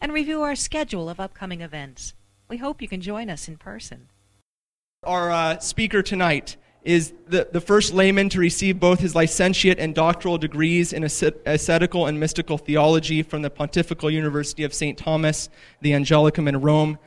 and review our schedule of upcoming events. We hope you can join us in person. Our uh, speaker tonight is the, the first layman to receive both his licentiate and doctoral degrees in ascetical and mystical theology from the Pontifical University of St. Thomas, the Angelicum in Rome.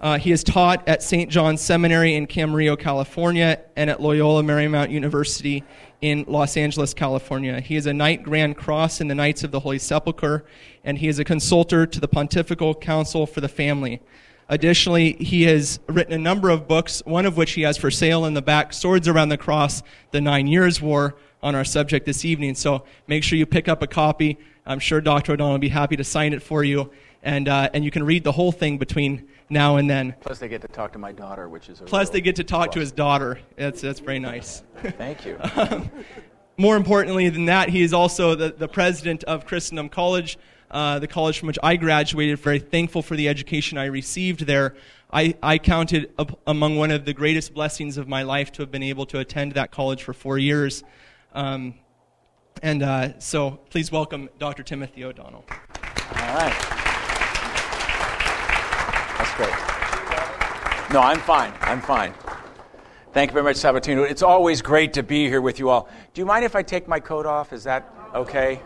Uh, he has taught at St. John's Seminary in Camarillo, California, and at Loyola Marymount University in Los Angeles, California. He is a Knight Grand Cross in the Knights of the Holy Sepulchre, and he is a consultor to the Pontifical Council for the Family. Additionally, he has written a number of books, one of which he has for sale in the back, Swords Around the Cross, The Nine Years' War, on our subject this evening. So make sure you pick up a copy. I'm sure Dr. O'Donnell will be happy to sign it for you. And, uh, and you can read the whole thing between now and then. Plus, they get to talk to my daughter, which is Plus, they get to talk plus. to his daughter. That's, that's very nice. Thank you. um, more importantly than that, he is also the, the president of Christendom College, uh, the college from which I graduated. Very thankful for the education I received there. I, I counted among one of the greatest blessings of my life to have been able to attend that college for four years. Um, and uh, so please welcome Dr. Timothy O'Donnell. All right. That's great. No, I'm fine. I'm fine. Thank you very much, Sabatino. It's always great to be here with you all. Do you mind if I take my coat off? Is that okay?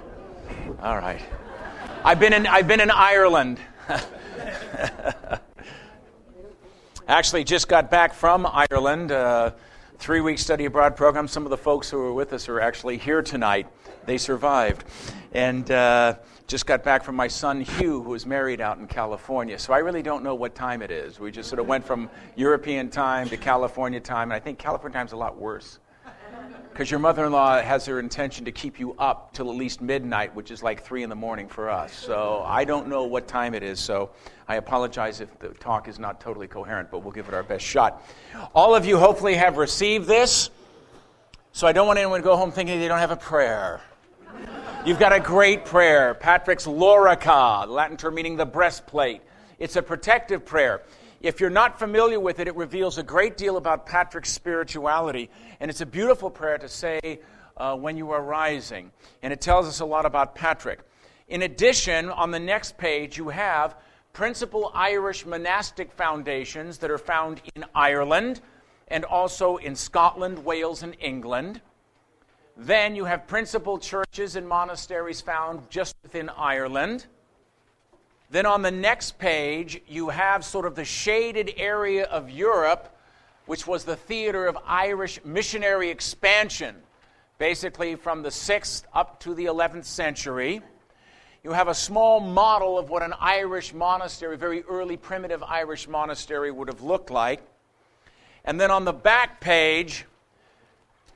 All right. I've been in, I've been in Ireland. Actually, just got back from Ireland. Uh, three week study abroad program. Some of the folks who were with us are actually here tonight. They survived. And. Uh, just got back from my son Hugh, who is married out in California. So I really don't know what time it is. We just sort of went from European time to California time, and I think California time's a lot worse. Because your mother in law has her intention to keep you up till at least midnight, which is like 3 in the morning for us. So I don't know what time it is, so I apologize if the talk is not totally coherent, but we'll give it our best shot. All of you hopefully have received this, so I don't want anyone to go home thinking they don't have a prayer. You've got a great prayer, Patrick's Lorica, Latin term meaning the breastplate. It's a protective prayer. If you're not familiar with it, it reveals a great deal about Patrick's spirituality, and it's a beautiful prayer to say uh, when you are rising. And it tells us a lot about Patrick. In addition, on the next page, you have principal Irish monastic foundations that are found in Ireland and also in Scotland, Wales, and England. Then you have principal churches and monasteries found just within Ireland. Then on the next page, you have sort of the shaded area of Europe, which was the theater of Irish missionary expansion, basically from the 6th up to the 11th century. You have a small model of what an Irish monastery, very early primitive Irish monastery, would have looked like. And then on the back page,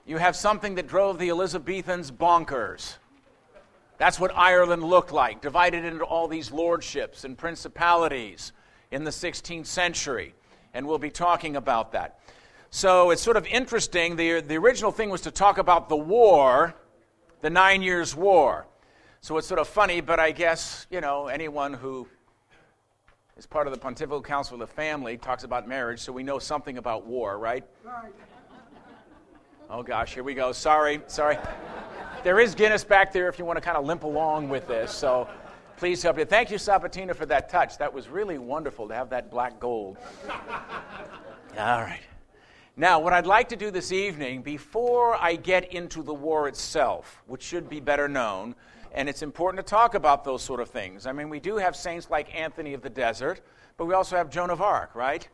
you have something that drove the Elizabethans bonkers. That's what Ireland looked like, divided into all these lordships and principalities in the 16th century. And we'll be talking about that. So it's sort of interesting. The, the original thing was to talk about the war, the Nine Years' War. So it's sort of funny, but I guess, you know, anyone who is part of the Pontifical Council of the Family talks about marriage, so we know something about war, right? Right. Oh gosh, here we go. Sorry, sorry. There is Guinness back there if you want to kind of limp along with this. So please help you. Thank you, Sabatina, for that touch. That was really wonderful to have that black gold. All right. Now, what I'd like to do this evening, before I get into the war itself, which should be better known, and it's important to talk about those sort of things. I mean, we do have saints like Anthony of the Desert, but we also have Joan of Arc, right?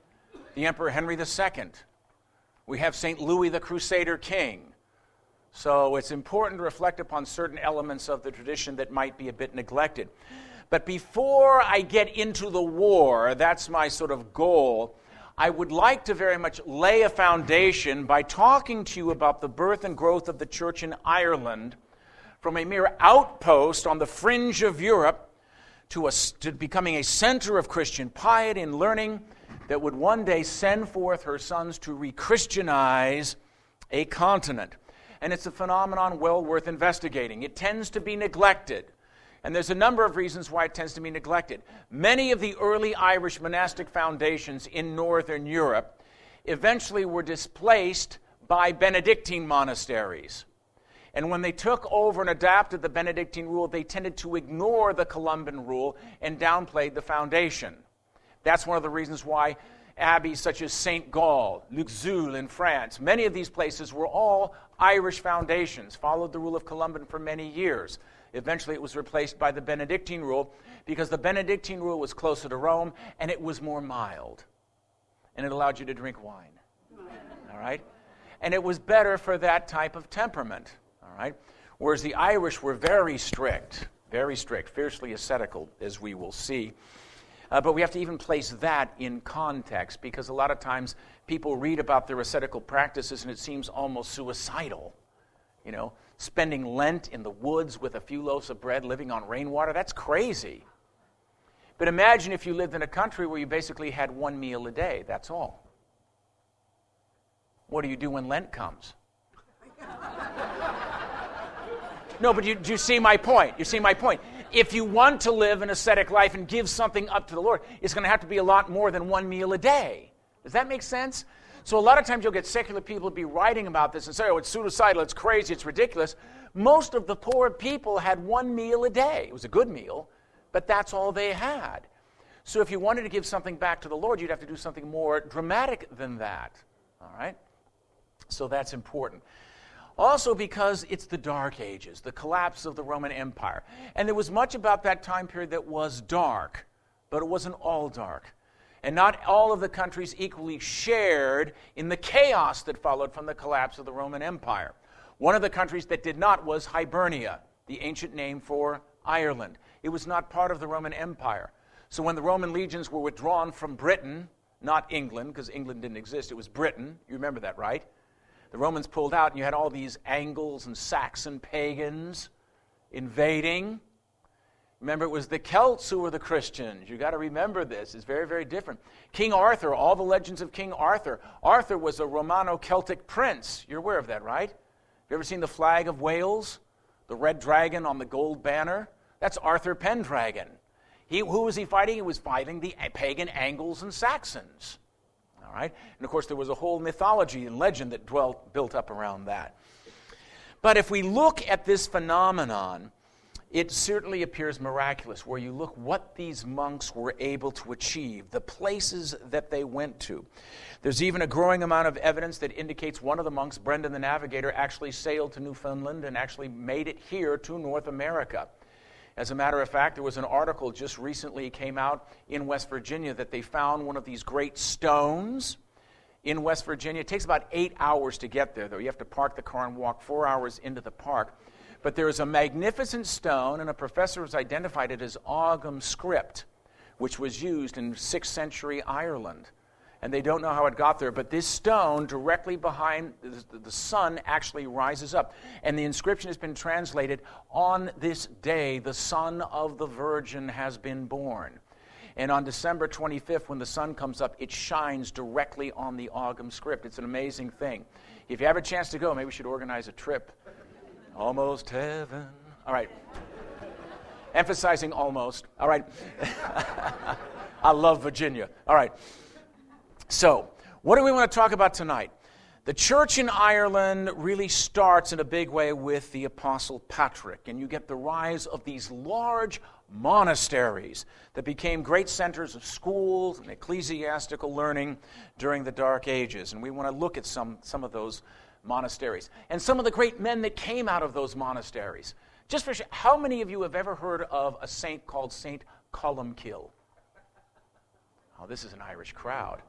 The Emperor Henry II. We have St. Louis the Crusader King. So it's important to reflect upon certain elements of the tradition that might be a bit neglected. But before I get into the war, that's my sort of goal, I would like to very much lay a foundation by talking to you about the birth and growth of the church in Ireland from a mere outpost on the fringe of Europe to, a, to becoming a center of Christian piety and learning that would one day send forth her sons to re Christianize a continent. And it's a phenomenon well worth investigating. It tends to be neglected. And there's a number of reasons why it tends to be neglected. Many of the early Irish monastic foundations in Northern Europe eventually were displaced by Benedictine monasteries. And when they took over and adapted the Benedictine rule, they tended to ignore the Columban rule and downplayed the foundation. That's one of the reasons why abbeys such as St. Gall, Luxeuil in France, many of these places were all Irish foundations, followed the rule of Columban for many years. Eventually, it was replaced by the Benedictine rule because the Benedictine rule was closer to Rome and it was more mild. And it allowed you to drink wine. All right? And it was better for that type of temperament. All right? Whereas the Irish were very strict, very strict, fiercely ascetical, as we will see. Uh, but we have to even place that in context because a lot of times people read about their ascetical practices and it seems almost suicidal. You know, spending Lent in the woods with a few loaves of bread, living on rainwater, that's crazy. But imagine if you lived in a country where you basically had one meal a day, that's all. What do you do when Lent comes? no, but you, do you see my point? You see my point if you want to live an ascetic life and give something up to the Lord, it's going to have to be a lot more than one meal a day. Does that make sense? So a lot of times you'll get secular people be writing about this and say, oh, it's suicidal, it's crazy, it's ridiculous. Most of the poor people had one meal a day. It was a good meal, but that's all they had. So if you wanted to give something back to the Lord, you'd have to do something more dramatic than that. All right? So that's important. Also, because it's the Dark Ages, the collapse of the Roman Empire. And there was much about that time period that was dark, but it wasn't all dark. And not all of the countries equally shared in the chaos that followed from the collapse of the Roman Empire. One of the countries that did not was Hibernia, the ancient name for Ireland. It was not part of the Roman Empire. So when the Roman legions were withdrawn from Britain, not England, because England didn't exist, it was Britain. You remember that, right? The Romans pulled out, and you had all these Angles and Saxon pagans invading. Remember, it was the Celts who were the Christians. You've got to remember this. It's very, very different. King Arthur, all the legends of King Arthur. Arthur was a Romano Celtic prince. You're aware of that, right? Have you ever seen the flag of Wales? The red dragon on the gold banner? That's Arthur Pendragon. He, who was he fighting? He was fighting the pagan Angles and Saxons right? And of course, there was a whole mythology and legend that dwelt, built up around that. But if we look at this phenomenon, it certainly appears miraculous where you look what these monks were able to achieve, the places that they went to. There's even a growing amount of evidence that indicates one of the monks, Brendan the Navigator, actually sailed to Newfoundland and actually made it here to North America. As a matter of fact, there was an article just recently came out in West Virginia that they found one of these great stones in West Virginia. It takes about eight hours to get there, though. You have to park the car and walk four hours into the park. But there is a magnificent stone, and a professor has identified it as Ogham script, which was used in 6th century Ireland and they don't know how it got there. But this stone directly behind the sun actually rises up. And the inscription has been translated On this day, the Son of the Virgin has been born. And on December 25th, when the sun comes up, it shines directly on the Ogham script. It's an amazing thing. If you have a chance to go, maybe we should organize a trip. Almost heaven. All right. Emphasizing almost. All right. I love Virginia. All right. So, what do we want to talk about tonight? The church in Ireland really starts in a big way with the Apostle Patrick, and you get the rise of these large monasteries that became great centers of schools and ecclesiastical learning during the Dark Ages. And we want to look at some, some of those monasteries and some of the great men that came out of those monasteries. Just for how many of you have ever heard of a saint called Saint Columcille? Oh, this is an Irish crowd.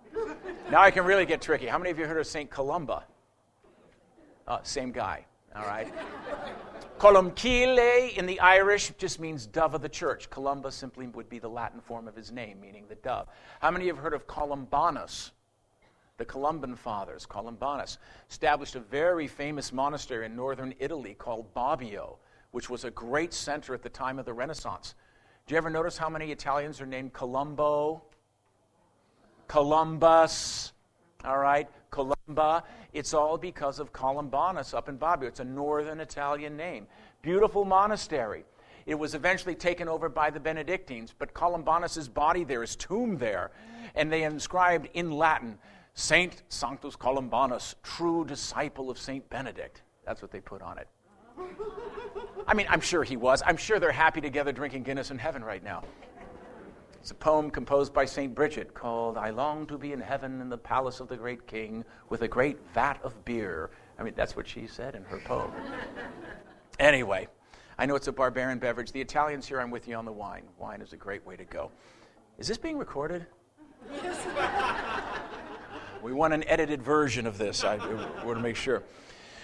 now I can really get tricky. How many of you heard of St. Columba? Uh, same guy, all right? Columcille in the Irish just means dove of the church. Columba simply would be the Latin form of his name, meaning the dove. How many have heard of Columbanus? The Columban fathers, Columbanus, established a very famous monastery in northern Italy called Bobbio, which was a great center at the time of the Renaissance. Do you ever notice how many Italians are named Colombo? Columbus, all right? Columba. It's all because of Columbanus up in Bobbio. It's a northern Italian name. Beautiful monastery. It was eventually taken over by the Benedictines, but Columbanus' body there, his tomb there, and they inscribed in Latin, Saint Sanctus Columbanus, true disciple of Saint Benedict. That's what they put on it. I mean, I'm sure he was. I'm sure they're happy together drinking Guinness in heaven right now. It's a poem composed by St. Bridget called I Long to Be in Heaven in the Palace of the Great King with a great vat of beer. I mean, that's what she said in her poem. anyway, I know it's a barbarian beverage. The Italians here, I'm with you on the wine. Wine is a great way to go. Is this being recorded? we want an edited version of this. I want to make sure.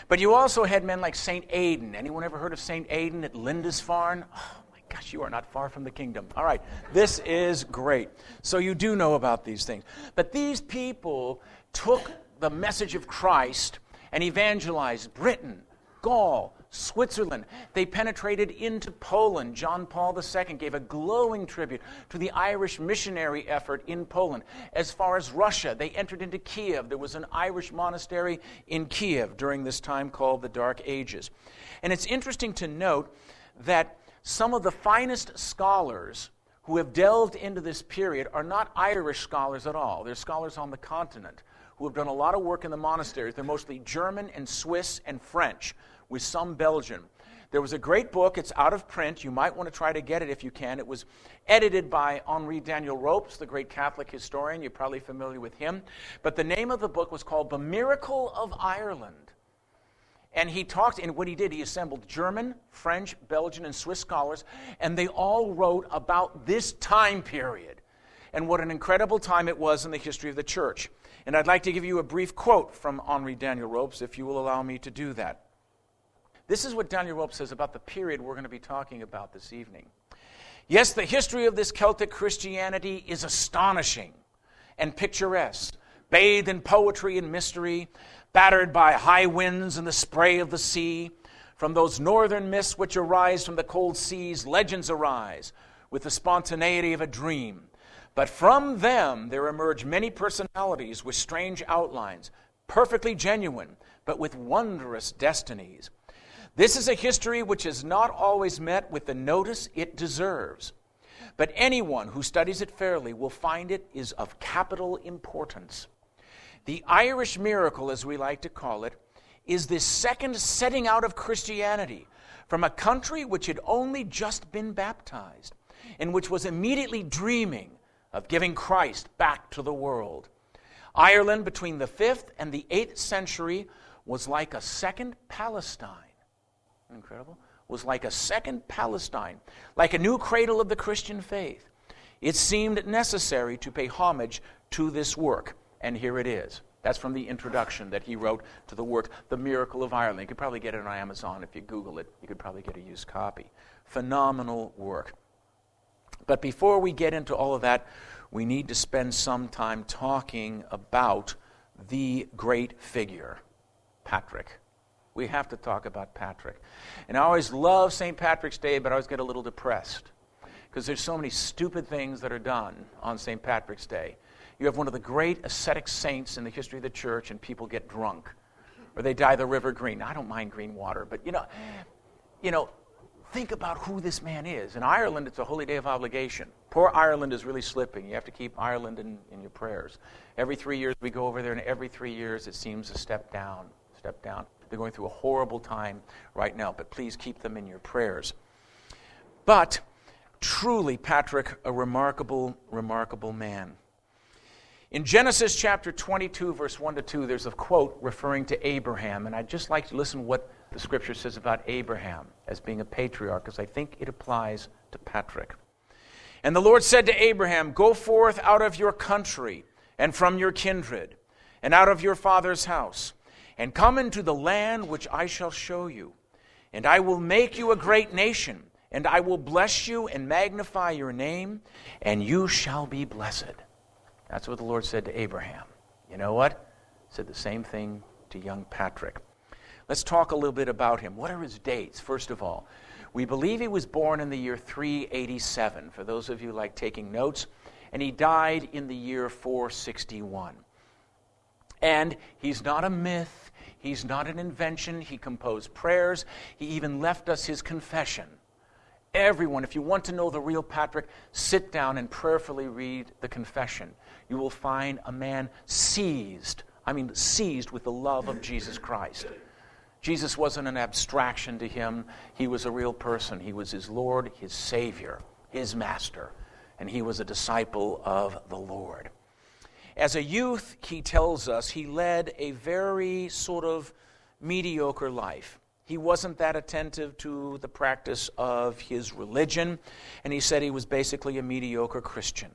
But you also had men like St. Aidan. Anyone ever heard of St. Aidan at Lindisfarne? Oh my gosh, you are not far from the kingdom. All right, this is great. So you do know about these things. But these people took the message of Christ and evangelized Britain, Gaul, Switzerland. They penetrated into Poland. John Paul II gave a glowing tribute to the Irish missionary effort in Poland. As far as Russia, they entered into Kiev. There was an Irish monastery in Kiev during this time called the Dark Ages. And it's interesting to note that some of the finest scholars who have delved into this period are not Irish scholars at all. They're scholars on the continent who have done a lot of work in the monasteries. They're mostly German and Swiss and French with some Belgian. There was a great book. It's out of print. You might want to try to get it if you can. It was edited by Henri Daniel Rops, the great Catholic historian. You're probably familiar with him. But the name of the book was called The Miracle of Ireland. And he talked, and what he did, he assembled German, French, Belgian, and Swiss scholars, and they all wrote about this time period and what an incredible time it was in the history of the church. And I'd like to give you a brief quote from Henri Daniel Rops, if you will allow me to do that. This is what Daniel Rope says about the period we're going to be talking about this evening. Yes, the history of this Celtic Christianity is astonishing and picturesque, bathed in poetry and mystery, battered by high winds and the spray of the sea. From those northern mists which arise from the cold seas, legends arise with the spontaneity of a dream. But from them there emerge many personalities with strange outlines, perfectly genuine, but with wondrous destinies. This is a history which has not always met with the notice it deserves. But anyone who studies it fairly will find it is of capital importance. The Irish miracle, as we like to call it, is this second setting out of Christianity from a country which had only just been baptized and which was immediately dreaming of giving Christ back to the world. Ireland between the 5th and the 8th century was like a second Palestine incredible? Was like a second Palestine, like a new cradle of the Christian faith. It seemed necessary to pay homage to this work, and here it is. That's from the introduction that he wrote to the work, The Miracle of Ireland. You could probably get it on Amazon if you Google it. You could probably get a used copy. Phenomenal work. But before we get into all of that, we need to spend some time talking about the great figure, Patrick we have to talk about Patrick. And I always love St. Patrick's Day, but I always get a little depressed because there's so many stupid things that are done on St. Patrick's Day. You have one of the great ascetic saints in the history of the church, and people get drunk, or they dye the river green. I don't mind green water, but you know, you know, think about who this man is. In Ireland, it's a holy day of obligation. Poor Ireland is really slipping. You have to keep Ireland in, in your prayers. Every three years we go over there, and every three years it seems a step down, step down. They're going through a horrible time right now, but please keep them in your prayers. But truly, Patrick, a remarkable, remarkable man. In Genesis chapter 22, verse 1 to 2, there's a quote referring to Abraham, and I'd just like to listen to what the scripture says about Abraham as being a patriarch, because I think it applies to Patrick. And the Lord said to Abraham, Go forth out of your country and from your kindred and out of your father's house and come into the land which I shall show you. And I will make you a great nation, and I will bless you and magnify your name, and you shall be blessed. That's what the Lord said to Abraham. You know what? Said the same thing to young Patrick. Let's talk a little bit about him. What are his dates, first of all? We believe he was born in the year 387, for those of you like taking notes, and he died in the year 461. And he's not a myth, he's not an invention. He composed prayers, he even left us his confession. Everyone, if you want to know the real Patrick, sit down and prayerfully read the confession. You will find a man seized, I mean, seized with the love of Jesus Christ. Jesus wasn't an abstraction to him, he was a real person. He was his Lord, his Savior, his Master, and he was a disciple of the Lord. As a youth, he tells us he led a very sort of mediocre life. He wasn't that attentive to the practice of his religion, and he said he was basically a mediocre Christian.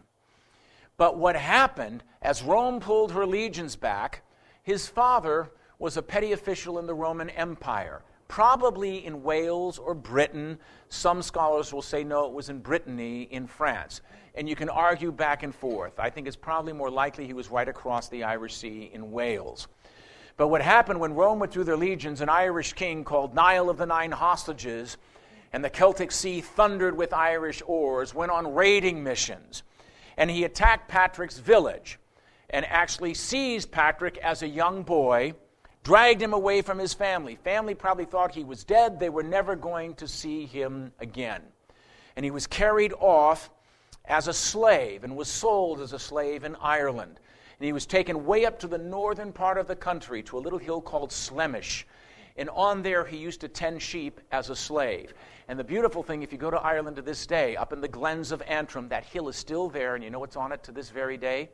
But what happened, as Rome pulled her legions back, his father was a petty official in the Roman Empire, probably in Wales or Britain. Some scholars will say no, it was in Brittany in France. And you can argue back and forth. I think it's probably more likely he was right across the Irish Sea in Wales. But what happened when Rome withdrew their legions, an Irish king called Niall of the Nine Hostages, and the Celtic Sea thundered with Irish oars, went on raiding missions. And he attacked Patrick's village and actually seized Patrick as a young boy, dragged him away from his family. Family probably thought he was dead. They were never going to see him again. And he was carried off as a slave and was sold as a slave in Ireland. And he was taken way up to the northern part of the country to a little hill called Slemish. And on there, he used to tend sheep as a slave. And the beautiful thing, if you go to Ireland to this day, up in the glens of Antrim, that hill is still there, and you know what's on it to this very day?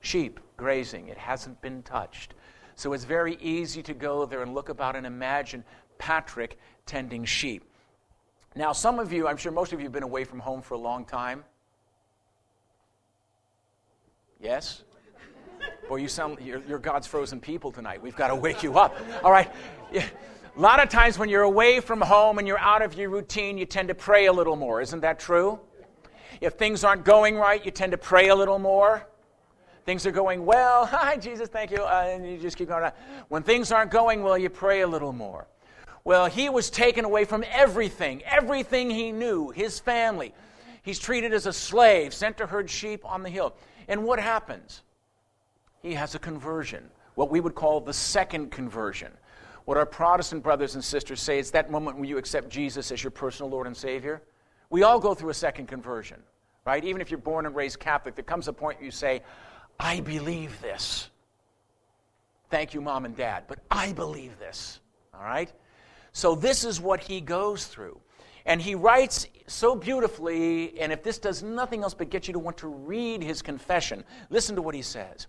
Sheep grazing. It hasn't been touched. So it's very easy to go there and look about and imagine Patrick tending sheep. Now, some of you, I'm sure most of you have been away from home for a long time. Yes? Boy, you sound, you're, you're, God's frozen people tonight. We've got to wake you up. All right. Yeah. A lot of times when you're away from home and you're out of your routine, you tend to pray a little more. Isn't that true? If things aren't going right, you tend to pray a little more. Things are going well. Hi, Jesus, thank you. Uh, and you just keep going. When things aren't going well, you pray a little more. Well, he was taken away from everything, everything he knew, his family. He's treated as a slave, sent to herd sheep on the hill. And what happens? He has a conversion, what we would call the second conversion. What our Protestant brothers and sisters say is that moment when you accept Jesus as your personal Lord and Savior. We all go through a second conversion, right? Even if you're born and raised Catholic, there comes a point where you say, I believe this. Thank you, mom and dad, but I believe this, all right? So this is what he goes through. And he writes so beautifully, and if this does nothing else but get you to want to read his confession, listen to what he says.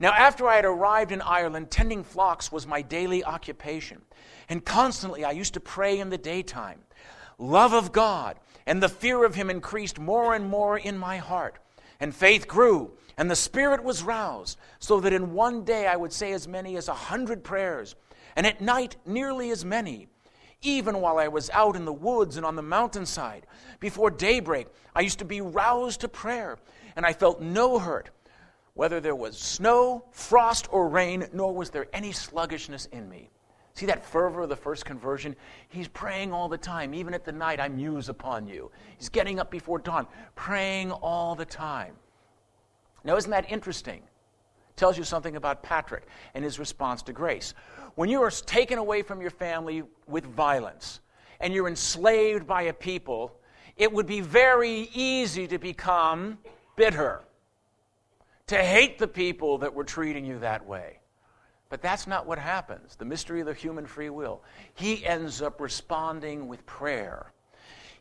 Now, after I had arrived in Ireland, tending flocks was my daily occupation. And constantly I used to pray in the daytime. Love of God and the fear of Him increased more and more in my heart. And faith grew, and the Spirit was roused, so that in one day I would say as many as a hundred prayers, and at night nearly as many even while I was out in the woods and on the mountainside. Before daybreak, I used to be roused to prayer, and I felt no hurt, whether there was snow, frost, or rain, nor was there any sluggishness in me. See that fervor of the first conversion? He's praying all the time. Even at the night, I muse upon you. He's getting up before dawn, praying all the time. Now, isn't that interesting? Tells you something about Patrick and his response to grace when you are taken away from your family with violence and you're enslaved by a people, it would be very easy to become bitter, to hate the people that were treating you that way. But that's not what happens. The mystery of the human free will. He ends up responding with prayer.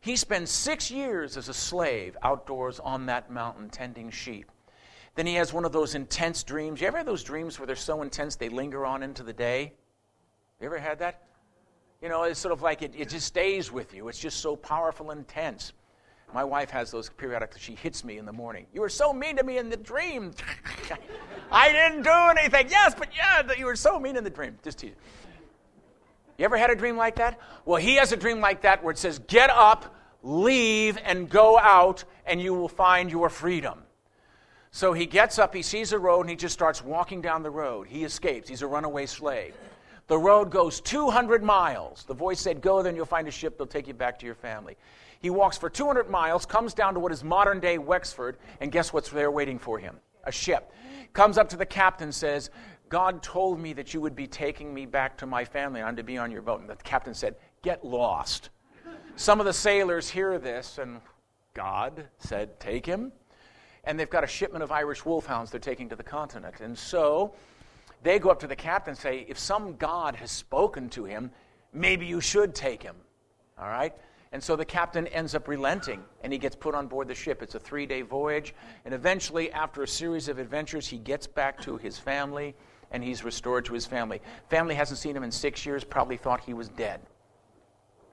He spends six years as a slave outdoors on that mountain tending sheep. Then he has one of those intense dreams. You ever have those dreams where they're so intense they linger on into the day? You ever had that? You know, it's sort of like it, it just stays with you. It's just so powerful and intense. My wife has those periodically. She hits me in the morning. You were so mean to me in the dream. I didn't do anything. Yes, but yeah, you were so mean in the dream. Just tease. You ever had a dream like that? Well, he has a dream like that where it says, Get up, leave, and go out, and you will find your freedom. So he gets up, he sees a road, and he just starts walking down the road. He escapes. He's a runaway slave. The road goes 200 miles. The voice said, Go, then you'll find a ship that'll take you back to your family. He walks for 200 miles, comes down to what is modern day Wexford, and guess what's there waiting for him? A ship. Comes up to the captain, says, God told me that you would be taking me back to my family. I'm to be on your boat. And the captain said, Get lost. Some of the sailors hear this, and God said, Take him. And they've got a shipment of Irish wolfhounds they're taking to the continent. And so they go up to the captain and say, If some God has spoken to him, maybe you should take him. All right? And so the captain ends up relenting and he gets put on board the ship. It's a three day voyage. And eventually, after a series of adventures, he gets back to his family and he's restored to his family. Family hasn't seen him in six years, probably thought he was dead.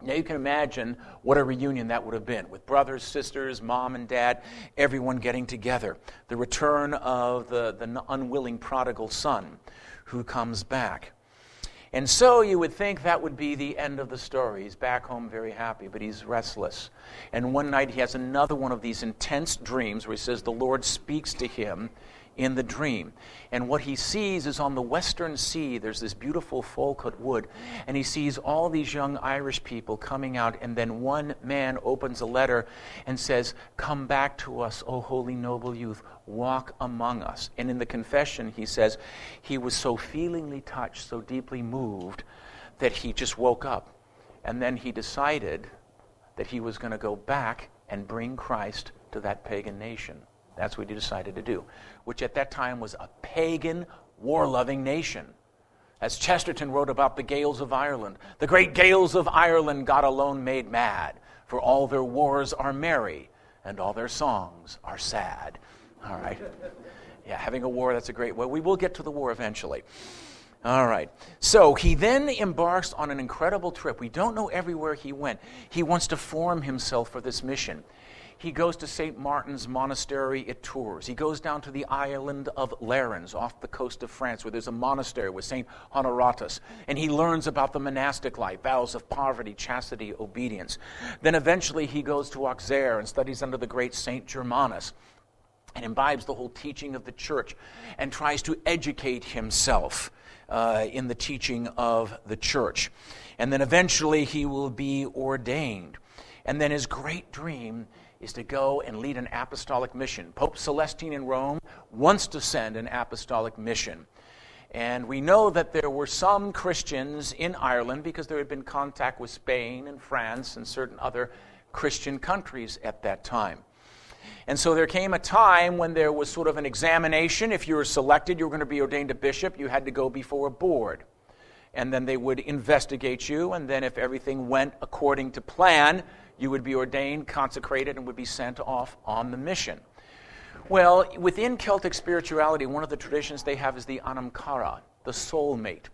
Now you can imagine what a reunion that would have been with brothers, sisters, mom and dad, everyone getting together. The return of the, the unwilling prodigal son who comes back. And so you would think that would be the end of the story. He's back home very happy, but he's restless. And one night he has another one of these intense dreams where he says the Lord speaks to him in the dream. And what he sees is on the western sea, there's this beautiful Foclut wood, and he sees all these young Irish people coming out, and then one man opens a letter and says, Come back to us, O holy noble youth, walk among us. And in the confession, he says, he was so feelingly touched, so deeply moved, that he just woke up. And then he decided that he was going to go back and bring Christ to that pagan nation. That's what he decided to do, which at that time was a pagan, war loving nation. As Chesterton wrote about the Gaels of Ireland, the great Gaels of Ireland God alone made mad, for all their wars are merry, and all their songs are sad. All right. Yeah, having a war, that's a great way. We will get to the war eventually. All right. So he then embarks on an incredible trip. We don't know everywhere he went. He wants to form himself for this mission he goes to St. Martin's Monastery at Tours. He goes down to the island of Lérins off the coast of France, where there's a monastery with St. Honoratus. And he learns about the monastic life, vows of poverty, chastity, obedience. Then eventually he goes to Auxerre and studies under the great St. Germanus and imbibes the whole teaching of the church and tries to educate himself uh, in the teaching of the church. And then eventually he will be ordained. And then his great dream is to go and lead an apostolic mission. Pope Celestine in Rome wants to send an apostolic mission. And we know that there were some Christians in Ireland because there had been contact with Spain and France and certain other Christian countries at that time. And so there came a time when there was sort of an examination. If you were selected, you were going to be ordained a bishop, you had to go before a board. And then they would investigate you, and then if everything went according to plan, you would be ordained, consecrated, and would be sent off on the mission. Well, within Celtic spirituality, one of the traditions they have is the Anam Cara, the soulmate.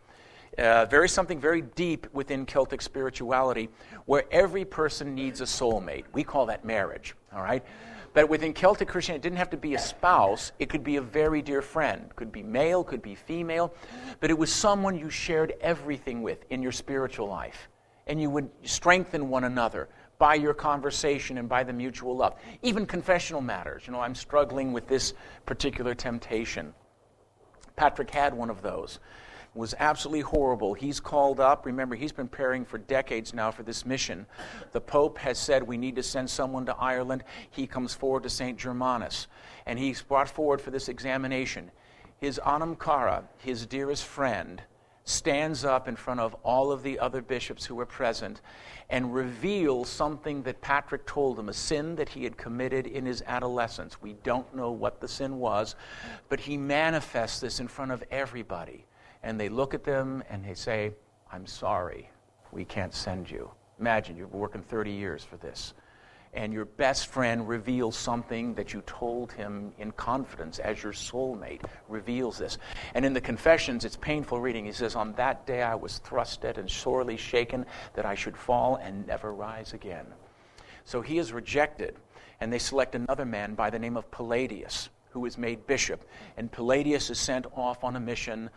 Uh, very something very deep within Celtic spirituality, where every person needs a soulmate. We call that marriage. All right. But within Celtic Christianity, it didn't have to be a spouse. It could be a very dear friend. Could be male, could be female. But it was someone you shared everything with in your spiritual life. And you would strengthen one another by your conversation and by the mutual love. Even confessional matters. You know, I'm struggling with this particular temptation. Patrick had one of those. It was absolutely horrible. He's called up. Remember, he's been preparing for decades now for this mission. The Pope has said we need to send someone to Ireland. He comes forward to St. Germanus, and he's brought forward for this examination. His Anam Cara, his dearest friend, stands up in front of all of the other bishops who were present and reveals something that Patrick told him, a sin that he had committed in his adolescence. We don't know what the sin was, but he manifests this in front of everybody. And they look at them and they say, I'm sorry, we can't send you. Imagine you've been working 30 years for this and your best friend reveals something that you told him in confidence as your soulmate reveals this. And in the confessions, it's painful reading. He says, On that day I was thrusted and sorely shaken that I should fall and never rise again. So he is rejected, and they select another man by the name of Palladius, who is made bishop. And Palladius is sent off on a mission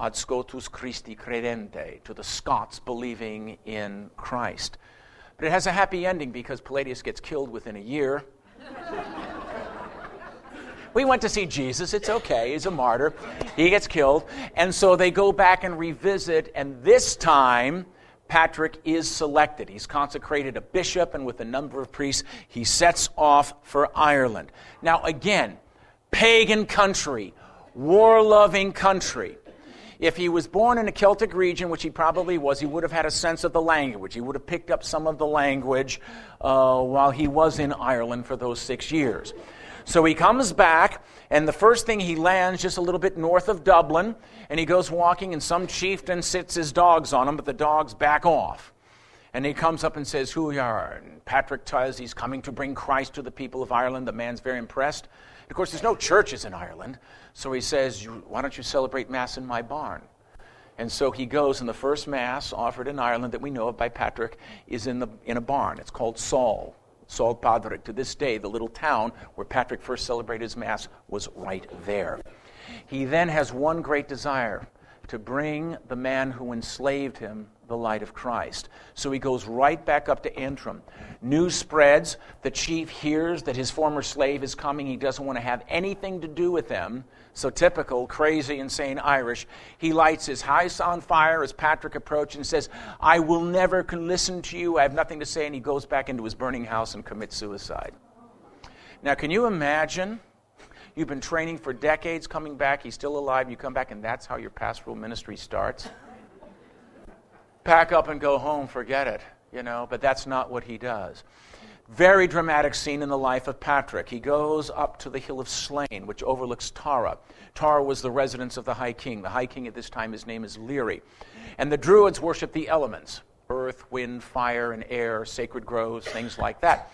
ad Scotus Christi credente, to the Scots believing in Christ. But it has a happy ending because Palladius gets killed within a year. We went to see Jesus. It's okay. He's a martyr. He gets killed. And so they go back and revisit, and this time, Patrick is selected. He's consecrated a bishop, and with a number of priests, he sets off for Ireland. Now, again, pagan country, war loving country. If he was born in a Celtic region, which he probably was, he would have had a sense of the language. He would have picked up some of the language uh, while he was in Ireland for those six years. So he comes back, and the first thing he lands just a little bit north of Dublin, and he goes walking, and some chieftain sits his dogs on him, but the dogs back off. And he comes up and says, Who you are? And Patrick tells he's coming to bring Christ to the people of Ireland. The man's very impressed. Of course, there's no churches in Ireland, so he says, Why don't you celebrate Mass in my barn? And so he goes, and the first Mass offered in Ireland that we know of by Patrick is in, the, in a barn. It's called Saul. Saul Padraig. To this day, the little town where Patrick first celebrated his Mass was right there. He then has one great desire to bring the man who enslaved him the light of Christ. So he goes right back up to Antrim. News spreads. The chief hears that his former slave is coming. He doesn't want to have anything to do with them. So typical, crazy, insane Irish. He lights his house on fire as Patrick approaches and says, I will never can listen to you. I have nothing to say. And he goes back into his burning house and commits suicide. Now, can you imagine? You've been training for decades, coming back, he's still alive, you come back, and that's how your pastoral ministry starts? Pack up and go home, forget it, you know, but that's not what he does. Very dramatic scene in the life of Patrick. He goes up to the hill of Slane, which overlooks Tara. Tara was the residence of the High King. The High King at this time, his name is Leary. And the Druids worship the elements earth, wind, fire, and air, sacred groves, things like that.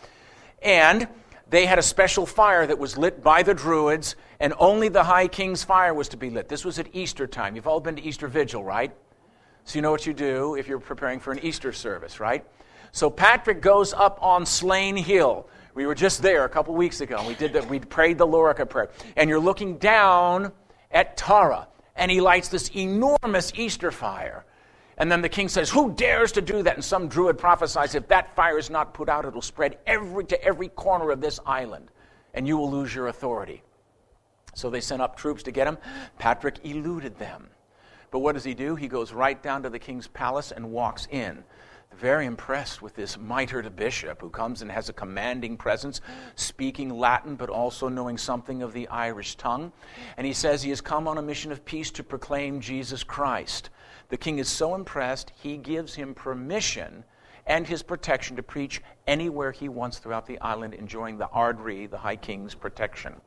And they had a special fire that was lit by the Druids, and only the High King's fire was to be lit. This was at Easter time. You've all been to Easter Vigil, right? So you know what you do if you're preparing for an Easter service, right? So Patrick goes up on Slane Hill. We were just there a couple weeks ago. We did that. We prayed the Lorica prayer, and you're looking down at Tara, and he lights this enormous Easter fire. And then the king says, Who dares to do that? And some druid prophesies, If that fire is not put out, it'll spread every, to every corner of this island, and you will lose your authority. So they sent up troops to get him. Patrick eluded them. But what does he do? He goes right down to the king's palace and walks in. Very impressed with this mitred bishop who comes and has a commanding presence, speaking Latin but also knowing something of the Irish tongue. And he says he has come on a mission of peace to proclaim Jesus Christ. The king is so impressed, he gives him permission and his protection to preach anywhere he wants throughout the island, enjoying the Ardree, the High King's protection.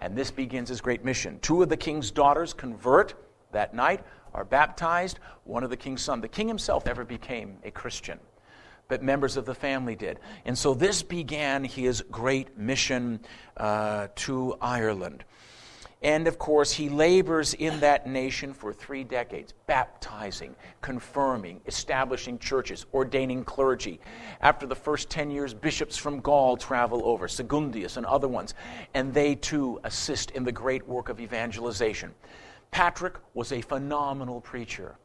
And this begins his great mission. Two of the king's daughters convert that night, are baptized. One of the king's sons. The king himself never became a Christian, but members of the family did. And so this began his great mission uh, to Ireland. And of course, he labors in that nation for three decades, baptizing, confirming, establishing churches, ordaining clergy. After the first 10 years, bishops from Gaul travel over, Segundius and other ones, and they too assist in the great work of evangelization. Patrick was a phenomenal preacher.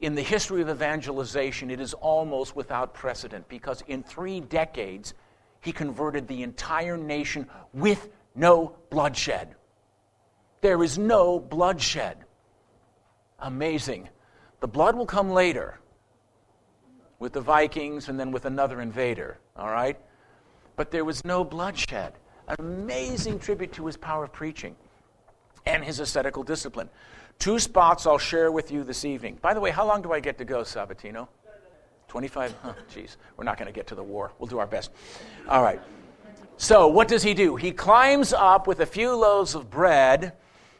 In the history of evangelization, it is almost without precedent because in three decades, he converted the entire nation with no bloodshed. There is no bloodshed. Amazing. The blood will come later with the Vikings and then with another invader, all right? But there was no bloodshed. An amazing tribute to his power of preaching and his ascetical discipline. Two spots I'll share with you this evening. By the way, how long do I get to go, Sabatino? 25? Huh, jeez, we're not going to get to the war. We'll do our best. All right. So, what does he do? He climbs up with a few loaves of bread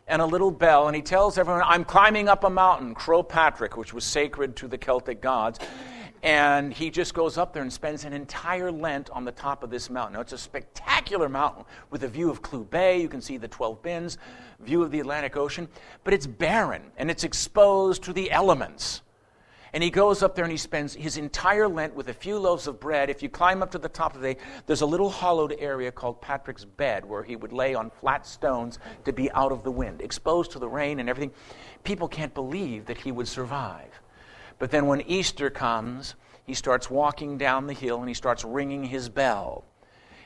and a little bell, and he tells everyone, I'm climbing up a mountain, Croagh Patrick, which was sacred to the Celtic gods. And he just goes up there and spends an entire Lent on the top of this mountain. Now, it's a spectacular mountain with a view of Clew Bay. You can see the 12 Bens, view of the Atlantic Ocean. But it's barren and it's exposed to the elements. And he goes up there and he spends his entire Lent with a few loaves of bread. If you climb up to the top of the, there's a little hollowed area called Patrick's bed where he would lay on flat stones to be out of the wind, exposed to the rain and everything. People can't believe that he would survive. But then when Easter comes, he starts walking down the hill and he starts ringing his bell.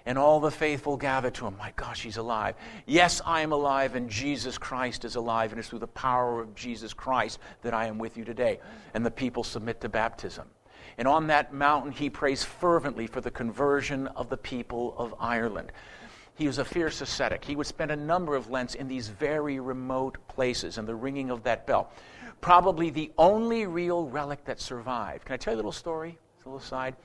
And all the faithful gather to him. My gosh, he's alive. Yes, I am alive, and Jesus Christ is alive, and it's through the power of Jesus Christ that I am with you today. And the people submit to baptism. And on that mountain, he prays fervently for the conversion of the people of Ireland. He was a fierce ascetic. He would spend a number of Lents in these very remote places and the ringing of that bell. Probably the only real relic that survived. Can I tell you a little story? It's a little side.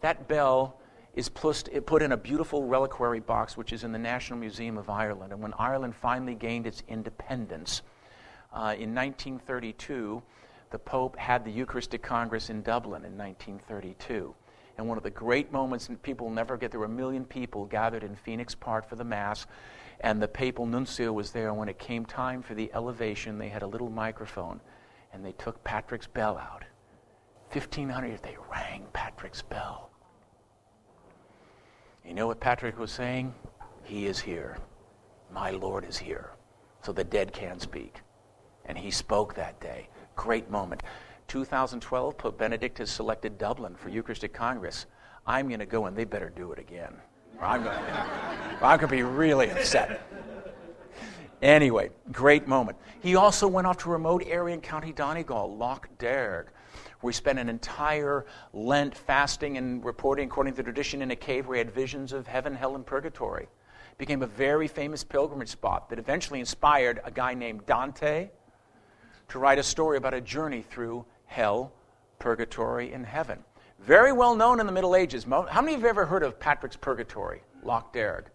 That bell is put in a beautiful reliquary box, which is in the National Museum of Ireland. And when Ireland finally gained its independence uh, in 1932, the Pope had the Eucharistic Congress in Dublin in 1932. And one of the great moments, and people never get, there were a million people gathered in Phoenix Park for the Mass, and the papal nuncio was there. And when it came time for the elevation, they had a little microphone, and they took Patrick's bell out. 1500, they rang Patrick's bell. You know what Patrick was saying? He is here. My Lord is here. So the dead can speak. And he spoke that day. Great moment. 2012, Pope Benedict has selected Dublin for Eucharistic Congress. I'm going to go, and they better do it again. I'm going to be really upset. Anyway, great moment. He also went off to a remote area in County Donegal, Lough Derg, where he spent an entire Lent fasting and reporting, according to tradition, in a cave where he had visions of heaven, hell, and purgatory. Became a very famous pilgrimage spot that eventually inspired a guy named Dante to write a story about a journey through hell, purgatory, and heaven. Very well known in the Middle Ages. How many of you have ever heard of Patrick's Purgatory, Lough Derg?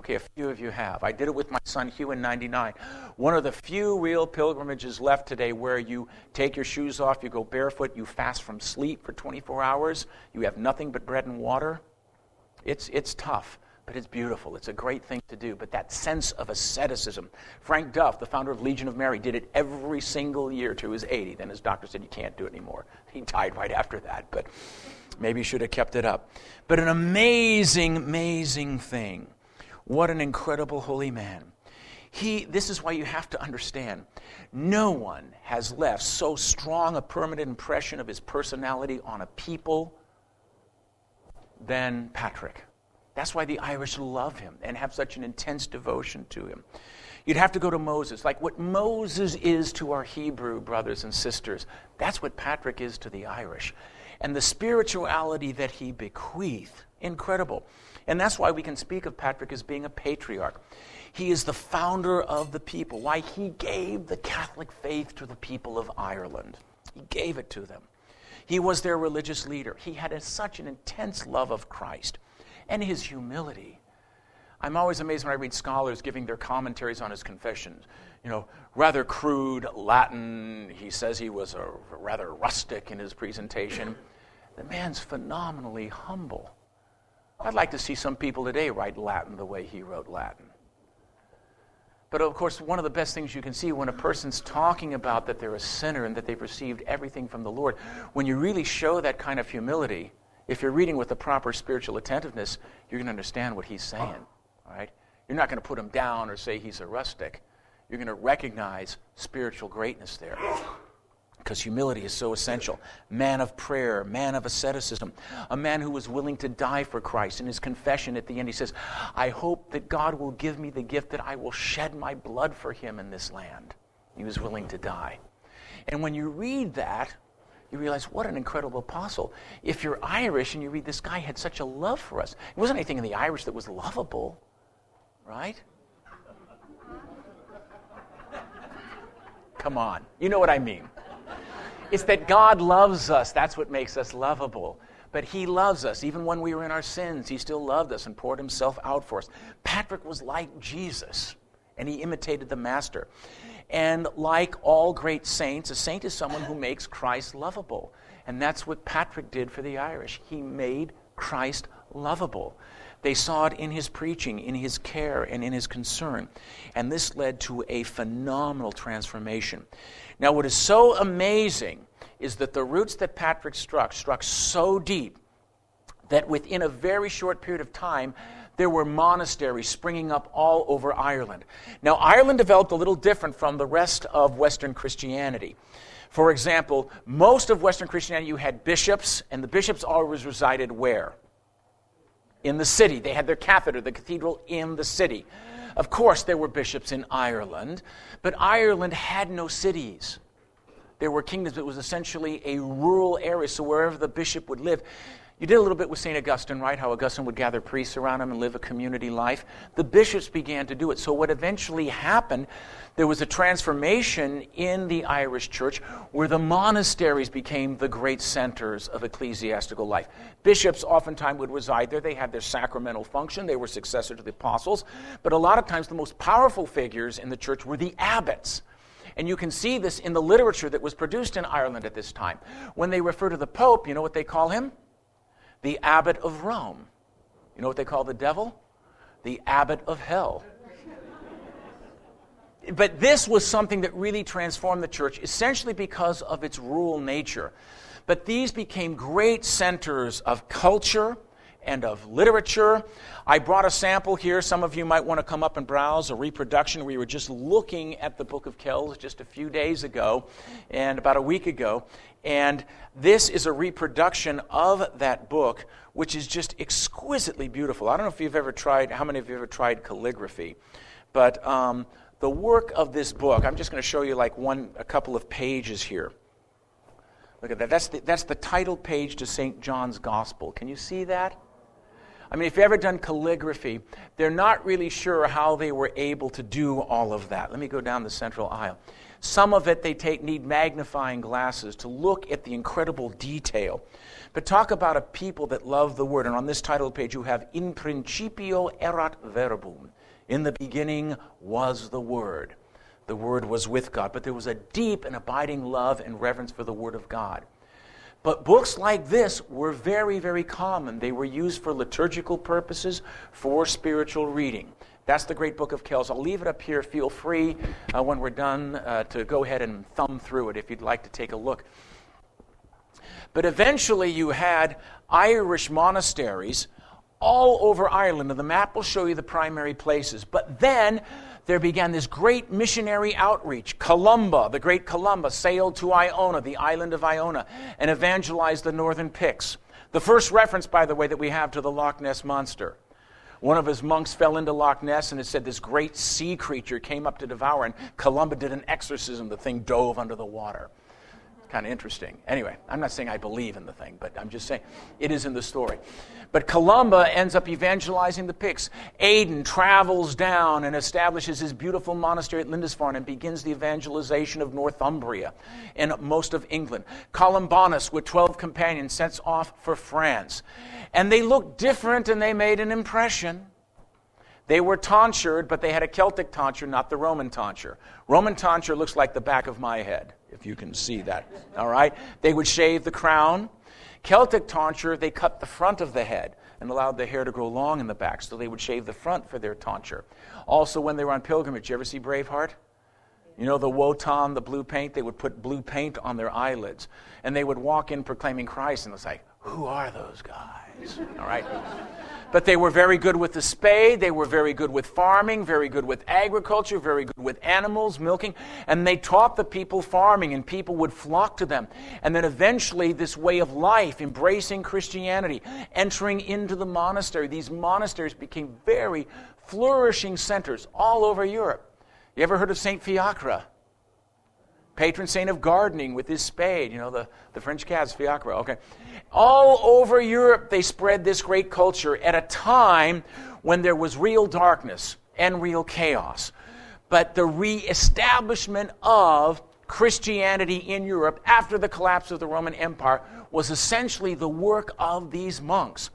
Okay, a few of you have. I did it with my son Hugh in 99. One of the few real pilgrimages left today where you take your shoes off, you go barefoot, you fast from sleep for 24 hours, you have nothing but bread and water. It's, it's tough but it's beautiful. It's a great thing to do. But that sense of asceticism. Frank Duff, the founder of Legion of Mary, did it every single year to his 80. Then his doctor said, You can't do it anymore. He died right after that, but maybe he should have kept it up. But an amazing, amazing thing. What an incredible holy man. He, this is why you have to understand no one has left so strong a permanent impression of his personality on a people than Patrick. That's why the Irish love him and have such an intense devotion to him. You'd have to go to Moses. Like what Moses is to our Hebrew brothers and sisters, that's what Patrick is to the Irish. And the spirituality that he bequeathed, incredible. And that's why we can speak of Patrick as being a patriarch. He is the founder of the people, why he gave the Catholic faith to the people of Ireland. He gave it to them. He was their religious leader. He had a, such an intense love of Christ and his humility. I'm always amazed when I read scholars giving their commentaries on his confessions. You know, rather crude Latin. He says he was a, rather rustic in his presentation. The man's phenomenally humble. I'd like to see some people today write Latin the way he wrote Latin. But of course, one of the best things you can see when a person's talking about that they're a sinner and that they've received everything from the Lord, when you really show that kind of humility, if you're reading with the proper spiritual attentiveness, you're going to understand what he's saying. All right? You're not going to put him down or say he's a rustic. You're going to recognize spiritual greatness there. Because humility is so essential. Man of prayer, man of asceticism, a man who was willing to die for Christ. In his confession at the end, he says, I hope that God will give me the gift that I will shed my blood for him in this land. He was willing to die. And when you read that, you realize what an incredible apostle. If you're Irish and you read this guy had such a love for us, it wasn't anything in the Irish that was lovable, right? Come on. You know what I mean. It's that God loves us. That's what makes us lovable. But He loves us. Even when we were in our sins, He still loved us and poured Himself out for us. Patrick was like Jesus, and he imitated the Master. And like all great saints, a saint is someone who makes Christ lovable. And that's what Patrick did for the Irish. He made Christ lovable. They saw it in his preaching, in his care, and in his concern. And this led to a phenomenal transformation. Now, what is so amazing is that the roots that Patrick struck struck so deep that within a very short period of time, there were monasteries springing up all over Ireland. Now, Ireland developed a little different from the rest of Western Christianity. For example, most of Western Christianity, you had bishops, and the bishops always resided where? in the city. They had their cathedra, the cathedral, in the city. Of course, there were bishops in Ireland, but Ireland had no cities. There were kingdoms, it was essentially a rural area, so wherever the bishop would live, you did a little bit with St. Augustine, right? How Augustine would gather priests around him and live a community life. The bishops began to do it. So, what eventually happened, there was a transformation in the Irish church where the monasteries became the great centers of ecclesiastical life. Bishops oftentimes would reside there. They had their sacramental function, they were successor to the apostles. But a lot of times, the most powerful figures in the church were the abbots. And you can see this in the literature that was produced in Ireland at this time. When they refer to the Pope, you know what they call him? The abbot of Rome. You know what they call the devil? The abbot of hell. but this was something that really transformed the church, essentially because of its rural nature. But these became great centers of culture and of literature. I brought a sample here. Some of you might want to come up and browse a reproduction. We were just looking at the book of Kells just a few days ago and about a week ago. And this is a reproduction of that book, which is just exquisitely beautiful. I don't know if you've ever tried, how many of you have ever tried calligraphy? But um, the work of this book, I'm just going to show you like one, a couple of pages here. Look at that. That's the, that's the title page to St. John's Gospel. Can you see that? I mean, if you've ever done calligraphy, they're not really sure how they were able to do all of that. Let me go down the central aisle. Some of it they take need magnifying glasses to look at the incredible detail. But talk about a people that love the word. And on this title page you have In principio erat verbum. In the beginning was the word. The word was with God, but there was a deep and abiding love and reverence for the word of God. But books like this were very, very common. They were used for liturgical purposes, for spiritual reading. That's the great book of Kells. I'll leave it up here. Feel free uh, when we're done uh, to go ahead and thumb through it if you'd like to take a look. But eventually, you had Irish monasteries all over Ireland, and the map will show you the primary places. But then there began this great missionary outreach. Columba, the great Columba, sailed to Iona, the island of Iona, and evangelized the northern Picts. The first reference, by the way, that we have to the Loch Ness Monster. One of his monks fell into Loch Ness, and it said this great sea creature came up to devour, and Columba did an exorcism. The thing dove under the water. Kind of interesting. Anyway, I'm not saying I believe in the thing, but I'm just saying it is in the story. But Columba ends up evangelizing the Picts. Aidan travels down and establishes his beautiful monastery at Lindisfarne and begins the evangelization of Northumbria and most of England. Columbanus, with 12 companions, sets off for France. And they looked different and they made an impression. They were tonsured, but they had a Celtic tonsure, not the Roman tonsure. Roman tonsure looks like the back of my head, if you can see that. All right? They would shave the crown. Celtic tonsure, they cut the front of the head and allowed the hair to grow long in the back, so they would shave the front for their tonsure. Also, when they were on pilgrimage, you ever see Braveheart? You know the Wotan, the blue paint? They would put blue paint on their eyelids. And they would walk in proclaiming Christ, and it's like, who are those guys? All right? But they were very good with the spade, they were very good with farming, very good with agriculture, very good with animals, milking, and they taught the people farming, and people would flock to them. And then eventually, this way of life, embracing Christianity, entering into the monastery, these monasteries became very flourishing centers all over Europe. You ever heard of St. Fiacre? Patron saint of gardening with his spade, you know, the, the French cats, fiacre, okay. All over Europe, they spread this great culture at a time when there was real darkness and real chaos. But the reestablishment of Christianity in Europe after the collapse of the Roman Empire was essentially the work of these monks.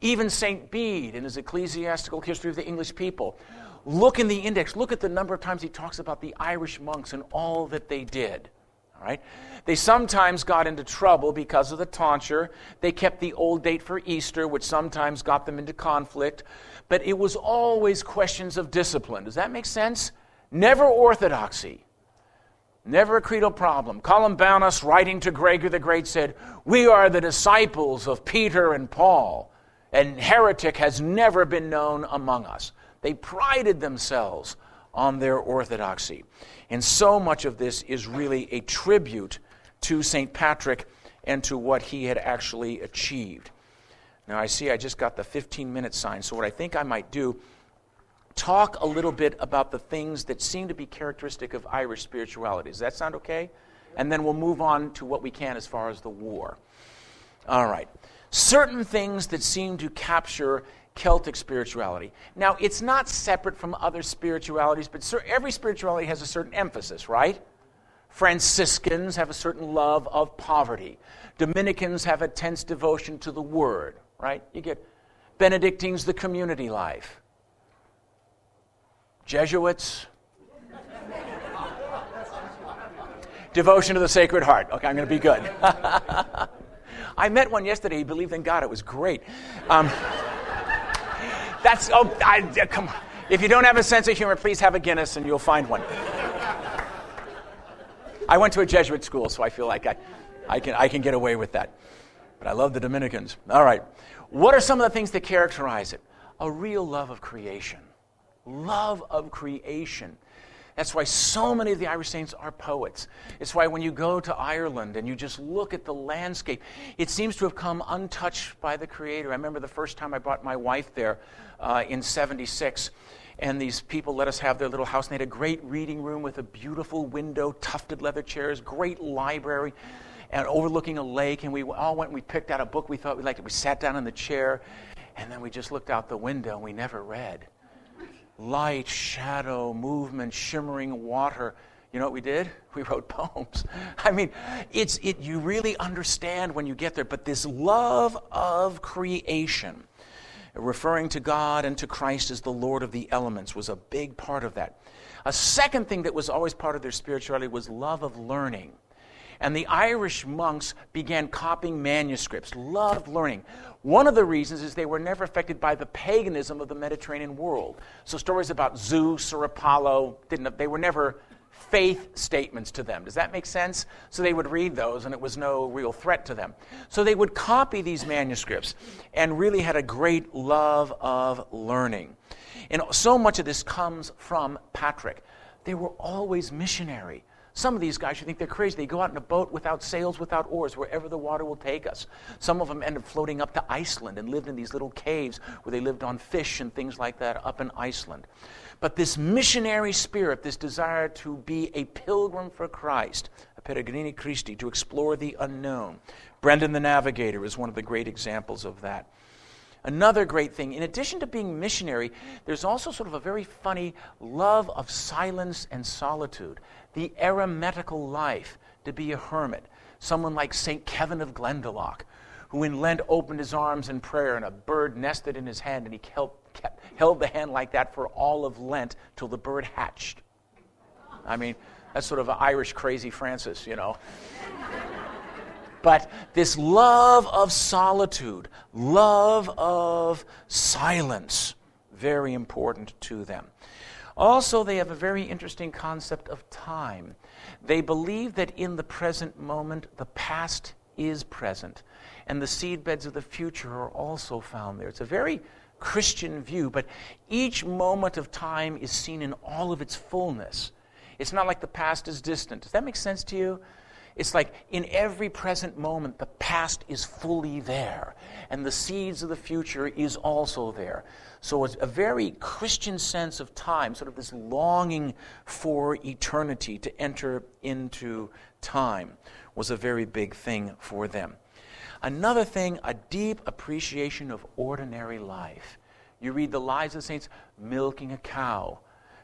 Even St. Bede, in his ecclesiastical history of the English people, Look in the index. Look at the number of times he talks about the Irish monks and all that they did. All right? They sometimes got into trouble because of the tonsure. They kept the old date for Easter, which sometimes got them into conflict. But it was always questions of discipline. Does that make sense? Never orthodoxy. Never a creedal problem. Columbanus, writing to Gregor the Great, said, We are the disciples of Peter and Paul, and heretic has never been known among us. They prided themselves on their orthodoxy. And so much of this is really a tribute to St. Patrick and to what he had actually achieved. Now, I see I just got the 15 minute sign, so what I think I might do, talk a little bit about the things that seem to be characteristic of Irish spirituality. Does that sound okay? And then we'll move on to what we can as far as the war. All right. Certain things that seem to capture Celtic spirituality. Now, it's not separate from other spiritualities, but every spirituality has a certain emphasis, right? Franciscans have a certain love of poverty. Dominicans have a tense devotion to the Word, right? You get Benedictines, the community life. Jesuits, devotion to the Sacred Heart. Okay, I'm going to be good. I met one yesterday. He believed in God. It was great. Um, that's, oh, I, come on. If you don't have a sense of humor, please have a Guinness and you'll find one. I went to a Jesuit school, so I feel like I, I, can, I can get away with that. But I love the Dominicans. All right. What are some of the things that characterize it? A real love of creation. Love of creation. That's why so many of the Irish saints are poets. It's why when you go to Ireland and you just look at the landscape, it seems to have come untouched by the Creator. I remember the first time I brought my wife there uh, in 76 and these people let us have their little house. And they had a great reading room with a beautiful window, tufted leather chairs, great library, and overlooking a lake. And we all went and we picked out a book we thought we liked. We sat down in the chair, and then we just looked out the window and we never read light, shadow, movement, shimmering water. You know what we did? We wrote poems. I mean, it's it you really understand when you get there, but this love of creation, referring to God and to Christ as the Lord of the elements was a big part of that. A second thing that was always part of their spirituality was love of learning. And the Irish monks began copying manuscripts, loved learning. One of the reasons is they were never affected by the paganism of the Mediterranean world. So stories about Zeus or Apollo didn't they were never faith statements to them. Does that make sense? So they would read those and it was no real threat to them. So they would copy these manuscripts and really had a great love of learning. And so much of this comes from Patrick. They were always missionary. Some of these guys, you think they're crazy. They go out in a boat without sails, without oars, wherever the water will take us. Some of them end up floating up to Iceland and lived in these little caves where they lived on fish and things like that up in Iceland. But this missionary spirit, this desire to be a pilgrim for Christ, a peregrini Christi, to explore the unknown. Brendan the Navigator is one of the great examples of that. Another great thing, in addition to being missionary, there's also sort of a very funny love of silence and solitude the eremitical life, to be a hermit. Someone like St. Kevin of Glendalough, who in Lent opened his arms in prayer and a bird nested in his hand, and he held, kept, held the hand like that for all of Lent till the bird hatched. I mean, that's sort of an Irish crazy Francis, you know. but this love of solitude, love of silence, very important to them. Also, they have a very interesting concept of time. They believe that in the present moment, the past is present, and the seedbeds of the future are also found there. It's a very Christian view, but each moment of time is seen in all of its fullness. It's not like the past is distant. Does that make sense to you? It's like in every present moment, the past is fully there, and the seeds of the future is also there. So it's a very Christian sense of time, sort of this longing for eternity to enter into time was a very big thing for them. Another thing, a deep appreciation of ordinary life. You read the lives of the saints milking a cow,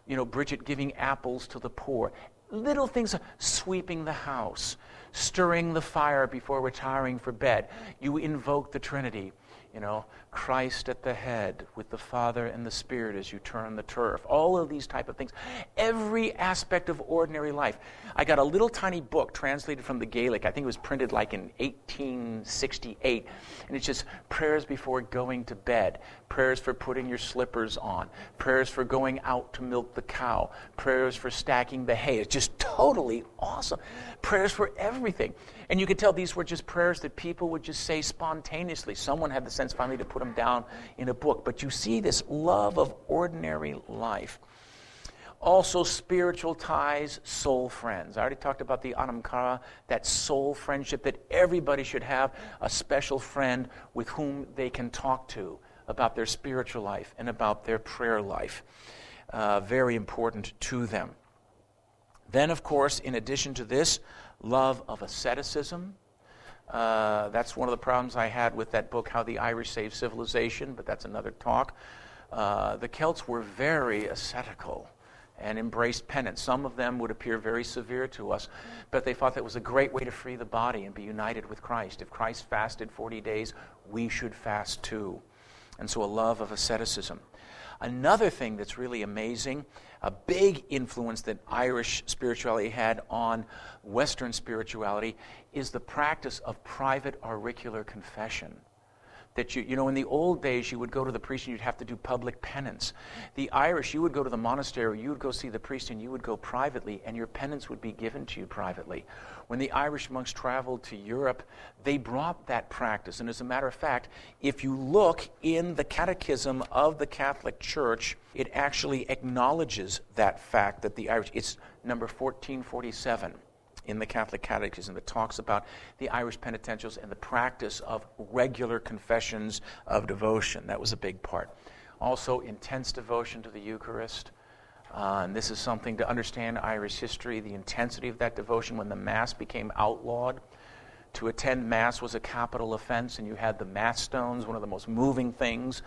you know, Bridget giving apples to the poor. Little things, sweeping the house, stirring the fire before retiring for bed. You invoke the Trinity you know, Christ at the head with the Father and the Spirit as you turn the turf. All of these type of things. Every aspect of ordinary life. I got a little tiny book translated from the Gaelic. I think it was printed like in 1868. And it's just prayers before going to bed, prayers for putting your slippers on, prayers for going out to milk the cow, prayers for stacking the hay. It's just totally awesome. Prayers for everything. And you could tell these were just prayers that people would just say spontaneously. Someone had the sense finally to put them down in a book. But you see this love of ordinary life. Also, spiritual ties, soul friends. I already talked about the anam cara, that soul friendship that everybody should have a special friend with whom they can talk to about their spiritual life and about their prayer life. Uh, very important to them. Then, of course, in addition to this, love of asceticism. Uh, that's one of the problems I had with that book, How the Irish Saved Civilization, but that's another talk. Uh, the Celts were very ascetical and embraced penance. Some of them would appear very severe to us, but they thought that was a great way to free the body and be united with Christ. If Christ fasted 40 days, we should fast too. And so a love of asceticism. Another thing that's really amazing, a big influence that Irish spirituality had on Western spirituality, is the practice of private auricular confession that you, you know, in the old days, you would go to the priest and you'd have to do public penance. The Irish, you would go to the monastery, you would go see the priest, and you would go privately, and your penance would be given to you privately. When the Irish monks traveled to Europe, they brought that practice. And as a matter of fact, if you look in the Catechism of the Catholic Church, it actually acknowledges that fact that the Irish, it's number 1447 in the Catholic Catechism that talks about the Irish penitentials and the practice of regular confessions of devotion. That was a big part. Also, intense devotion to the Eucharist. Uh, and this is something to understand Irish history, the intensity of that devotion when the Mass became outlawed. To attend Mass was a capital offense, and you had the Mass stones. One of the most moving things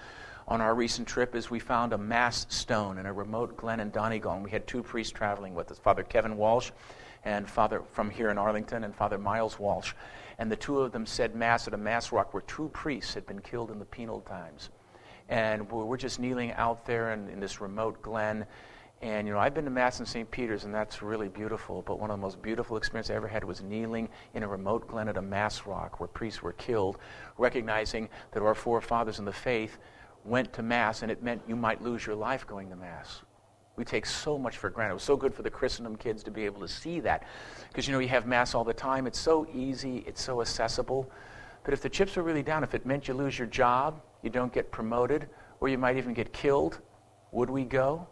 on our recent trip is we found a Mass stone in a remote glen in Donegal. And we had two priests traveling with us Father Kevin Walsh and Father from here in Arlington and Father Miles Walsh. And the two of them said Mass at a Mass Rock where two priests had been killed in the penal times. And we're just kneeling out there in, in this remote glen. And, you know, I've been to Mass in St. Peter's, and that's really beautiful. But one of the most beautiful experiences I ever had was kneeling in a remote glen at a Mass Rock where priests were killed, recognizing that our forefathers in the faith went to Mass, and it meant you might lose your life going to Mass. We take so much for granted. It was so good for the Christendom kids to be able to see that. Because, you know, you have Mass all the time. It's so easy, it's so accessible. But if the chips were really down, if it meant you lose your job, you don't get promoted, or you might even get killed, would we go?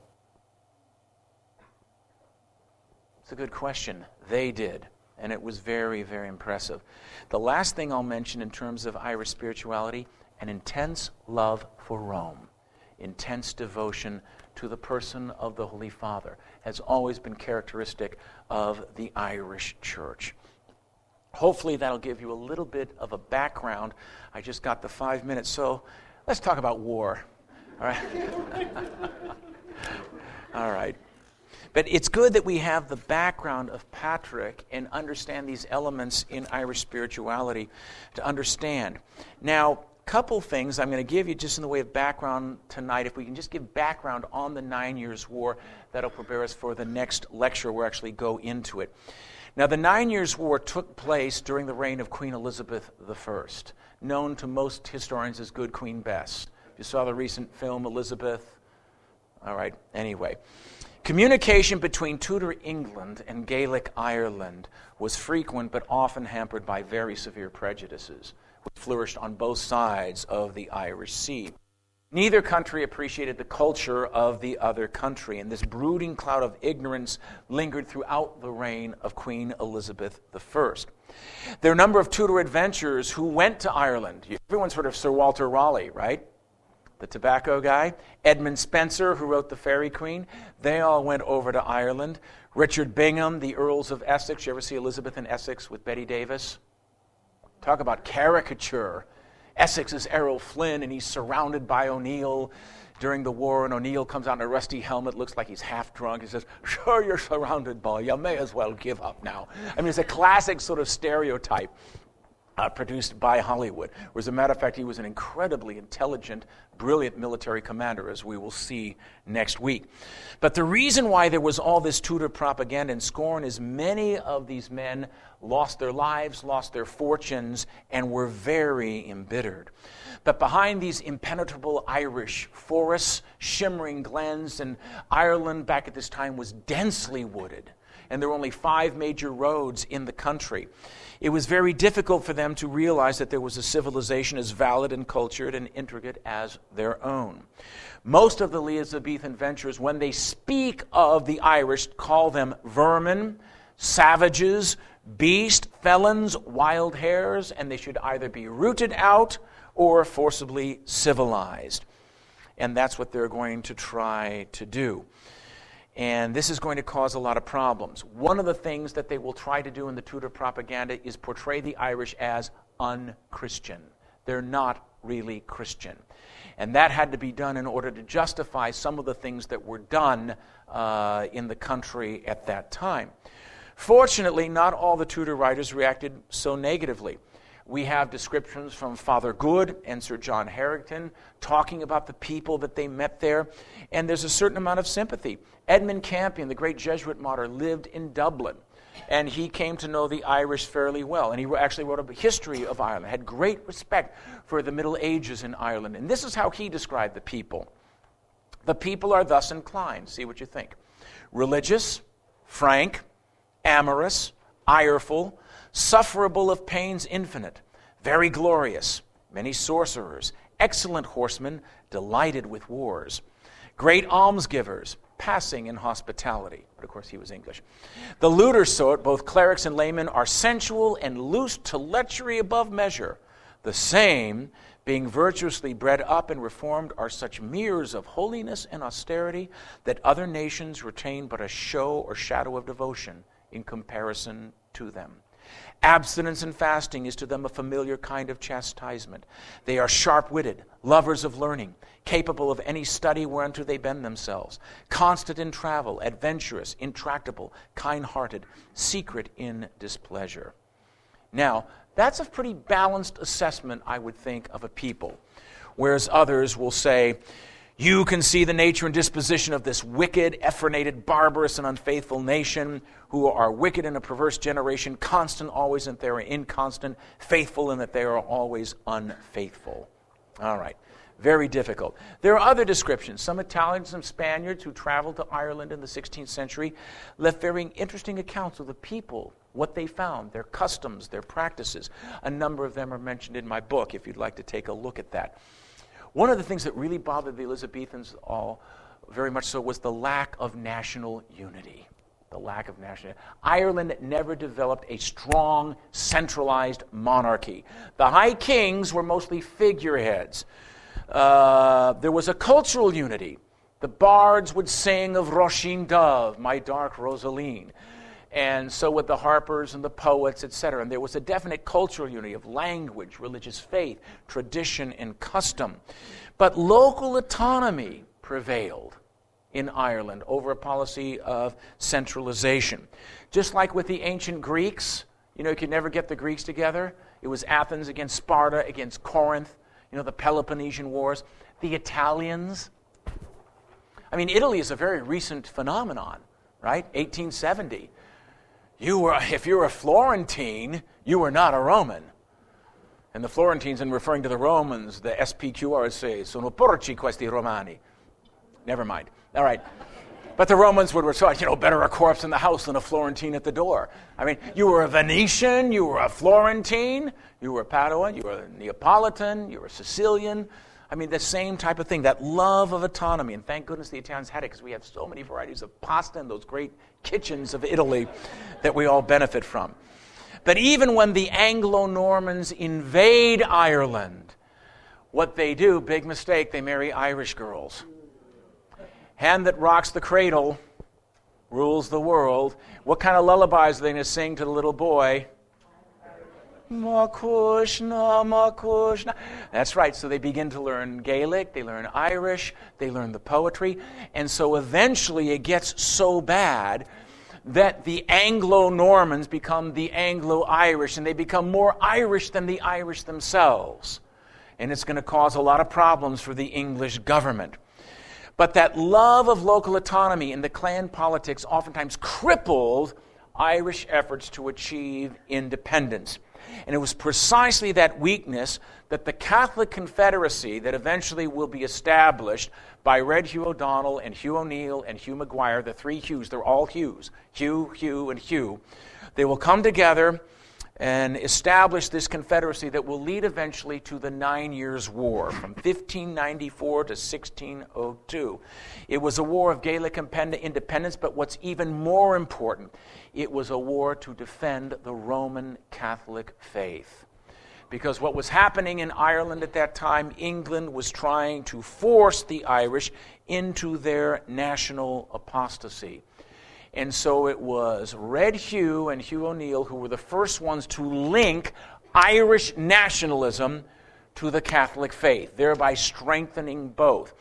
It's a good question. They did. And it was very, very impressive. The last thing I'll mention in terms of Irish spirituality an intense love for Rome, intense devotion to the person of the Holy Father has always been characteristic of the Irish Church. Hopefully, that'll give you a little bit of a background. I just got the five minutes, so let's talk about war. All right? All right. But it's good that we have the background of Patrick and understand these elements in Irish spirituality to understand. Now, couple things I'm going to give you just in the way of background tonight. If we can just give background on the Nine Years' War, that'll prepare us for the next lecture. Where We'll actually go into it. Now, the Nine Years' War took place during the reign of Queen Elizabeth I, known to most historians as Good Queen Bess. If you saw the recent film Elizabeth, all right, anyway. Communication between Tudor England and Gaelic Ireland was frequent but often hampered by very severe prejudices flourished on both sides of the Irish Sea. Neither country appreciated the culture of the other country, and this brooding cloud of ignorance lingered throughout the reign of Queen Elizabeth I. There are a number of Tudor adventurers who went to Ireland. Everyone's heard of Sir Walter Raleigh, right? The tobacco guy. Edmund Spenser, who wrote The Faerie Queene. They all went over to Ireland. Richard Bingham, the Earls of Essex. You ever see Elizabeth in Essex with Bette Davis? Talk about caricature. Essex is Errol Flynn, and he's surrounded by O'Neill during the war, and O'Neill comes out in a rusty helmet, looks like he's half drunk. He says, Sure, you're surrounded, boy. You may as well give up now. I mean, it's a classic sort of stereotype uh, produced by Hollywood. As a matter of fact, he was an incredibly intelligent, brilliant military commander, as we will see next week. But the reason why there was all this Tudor propaganda and scorn is many of these men lost their lives, lost their fortunes, and were very embittered. But behind these impenetrable Irish forests, shimmering glens, and Ireland back at this time was densely wooded and there were only five major roads in the country. It was very difficult for them to realize that there was a civilization as valid and cultured and intricate as their own. Most of the Elizabethan venturers, when they speak of the Irish, call them vermin, savages, beast, felons, wild hares, and they should either be rooted out or forcibly civilized. And that's what they're going to try to do. And this is going to cause a lot of problems. One of the things that they will try to do in the Tudor propaganda is portray the Irish as unchristian. They're not really Christian. And that had to be done in order to justify some of the things that were done uh, in the country at that time. Fortunately, not all the Tudor writers reacted so negatively. We have descriptions from Father Good and Sir John Harington talking about the people that they met there, and there's a certain amount of sympathy. Edmund Campion, the great Jesuit martyr, lived in Dublin, and he came to know the Irish fairly well. And he actually wrote a history of Ireland, had great respect for the Middle Ages in Ireland. And this is how he described the people. The people are thus inclined. See what you think. Religious, frank, amorous, ireful, sufferable of pains infinite, very glorious, many sorcerers, excellent horsemen, delighted with wars, great almsgivers, passing in hospitality. But of course, he was English. The looter sort, both clerics and laymen, are sensual and loose to lechery above measure. The same, being virtuously bred up and reformed, are such mirrors of holiness and austerity that other nations retain but a show or shadow of devotion in comparison to them. Abstinence and fasting is to them a familiar kind of chastisement. They are sharp witted, lovers of learning, capable of any study whereunto they bend themselves, constant in travel, adventurous, intractable, kind hearted, secret in displeasure. Now, that's a pretty balanced assessment, I would think, of a people. Whereas others will say, you can see the nature and disposition of this wicked, effrenated, barbarous, and unfaithful nation who are wicked in a perverse generation, constant always in that they are inconstant, faithful in that they are always unfaithful. All right. Very difficult. There are other descriptions. Some Italians some Spaniards who traveled to Ireland in the 16th century left very interesting accounts of the people, what they found, their customs, their practices. A number of them are mentioned in my book if you'd like to take a look at that. One of the things that really bothered the Elizabethans all very much so was the lack of national unity. The lack of national Ireland never developed a strong, centralized monarchy. The high kings were mostly figureheads. Uh, there was a cultural unity. The bards would sing of Roisin Dubh, my dark Rosaleen and so with the harpers and the poets, etc. And there was a definite cultural unity of language, religious faith, tradition, and custom. But local autonomy prevailed in Ireland over a policy of centralization. Just like with the ancient Greeks, you know, you could never get the Greeks together. It was Athens against Sparta, against Corinth, you know, the Peloponnesian Wars. The Italians. I mean, Italy is a very recent phenomenon, right? 1870 you were, if you were a Florentine, you were not a Roman. And the Florentines, in referring to the Romans, the SPQR say, sono porci questi romani. Never mind. All right. But the Romans would resort, you know, better a corpse in the house than a Florentine at the door. I mean, you were a Venetian, you were a Florentine, you were a Paduan, you were a Neapolitan, you were a Sicilian. I mean, the same type of thing, that love of autonomy. And thank goodness the Italians had it because we have so many varieties of pasta and those great kitchens of Italy that we all benefit from. But even when the Anglo Normans invade Ireland, what they do, big mistake, they marry Irish girls. Hand that rocks the cradle rules the world. What kind of lullabies are they going to sing to the little boy? Makushna, Makushna. That's right. So they begin to learn Gaelic, they learn Irish, they learn the poetry. And so eventually it gets so bad that the Anglo Normans become the Anglo Irish, and they become more Irish than the Irish themselves. And it's going to cause a lot of problems for the English government. But that love of local autonomy and the clan politics oftentimes crippled Irish efforts to achieve independence. And it was precisely that weakness that the Catholic Confederacy, that eventually will be established by Red Hugh O'Donnell and Hugh O'Neill and Hugh Maguire, the three Hughes, they're all Hughes Hugh, Hugh, and Hugh. They will come together and establish this confederacy that will lead eventually to the Nine Years' War from 1594 to 1602. It was a war of Gaelic independence, but what's even more important, it was a war to defend the Roman Catholic faith. Because what was happening in Ireland at that time, England was trying to force the Irish into their national apostasy. And so it was Red Hugh and Hugh O'Neill who were the first ones to link Irish nationalism to the Catholic faith, thereby strengthening both.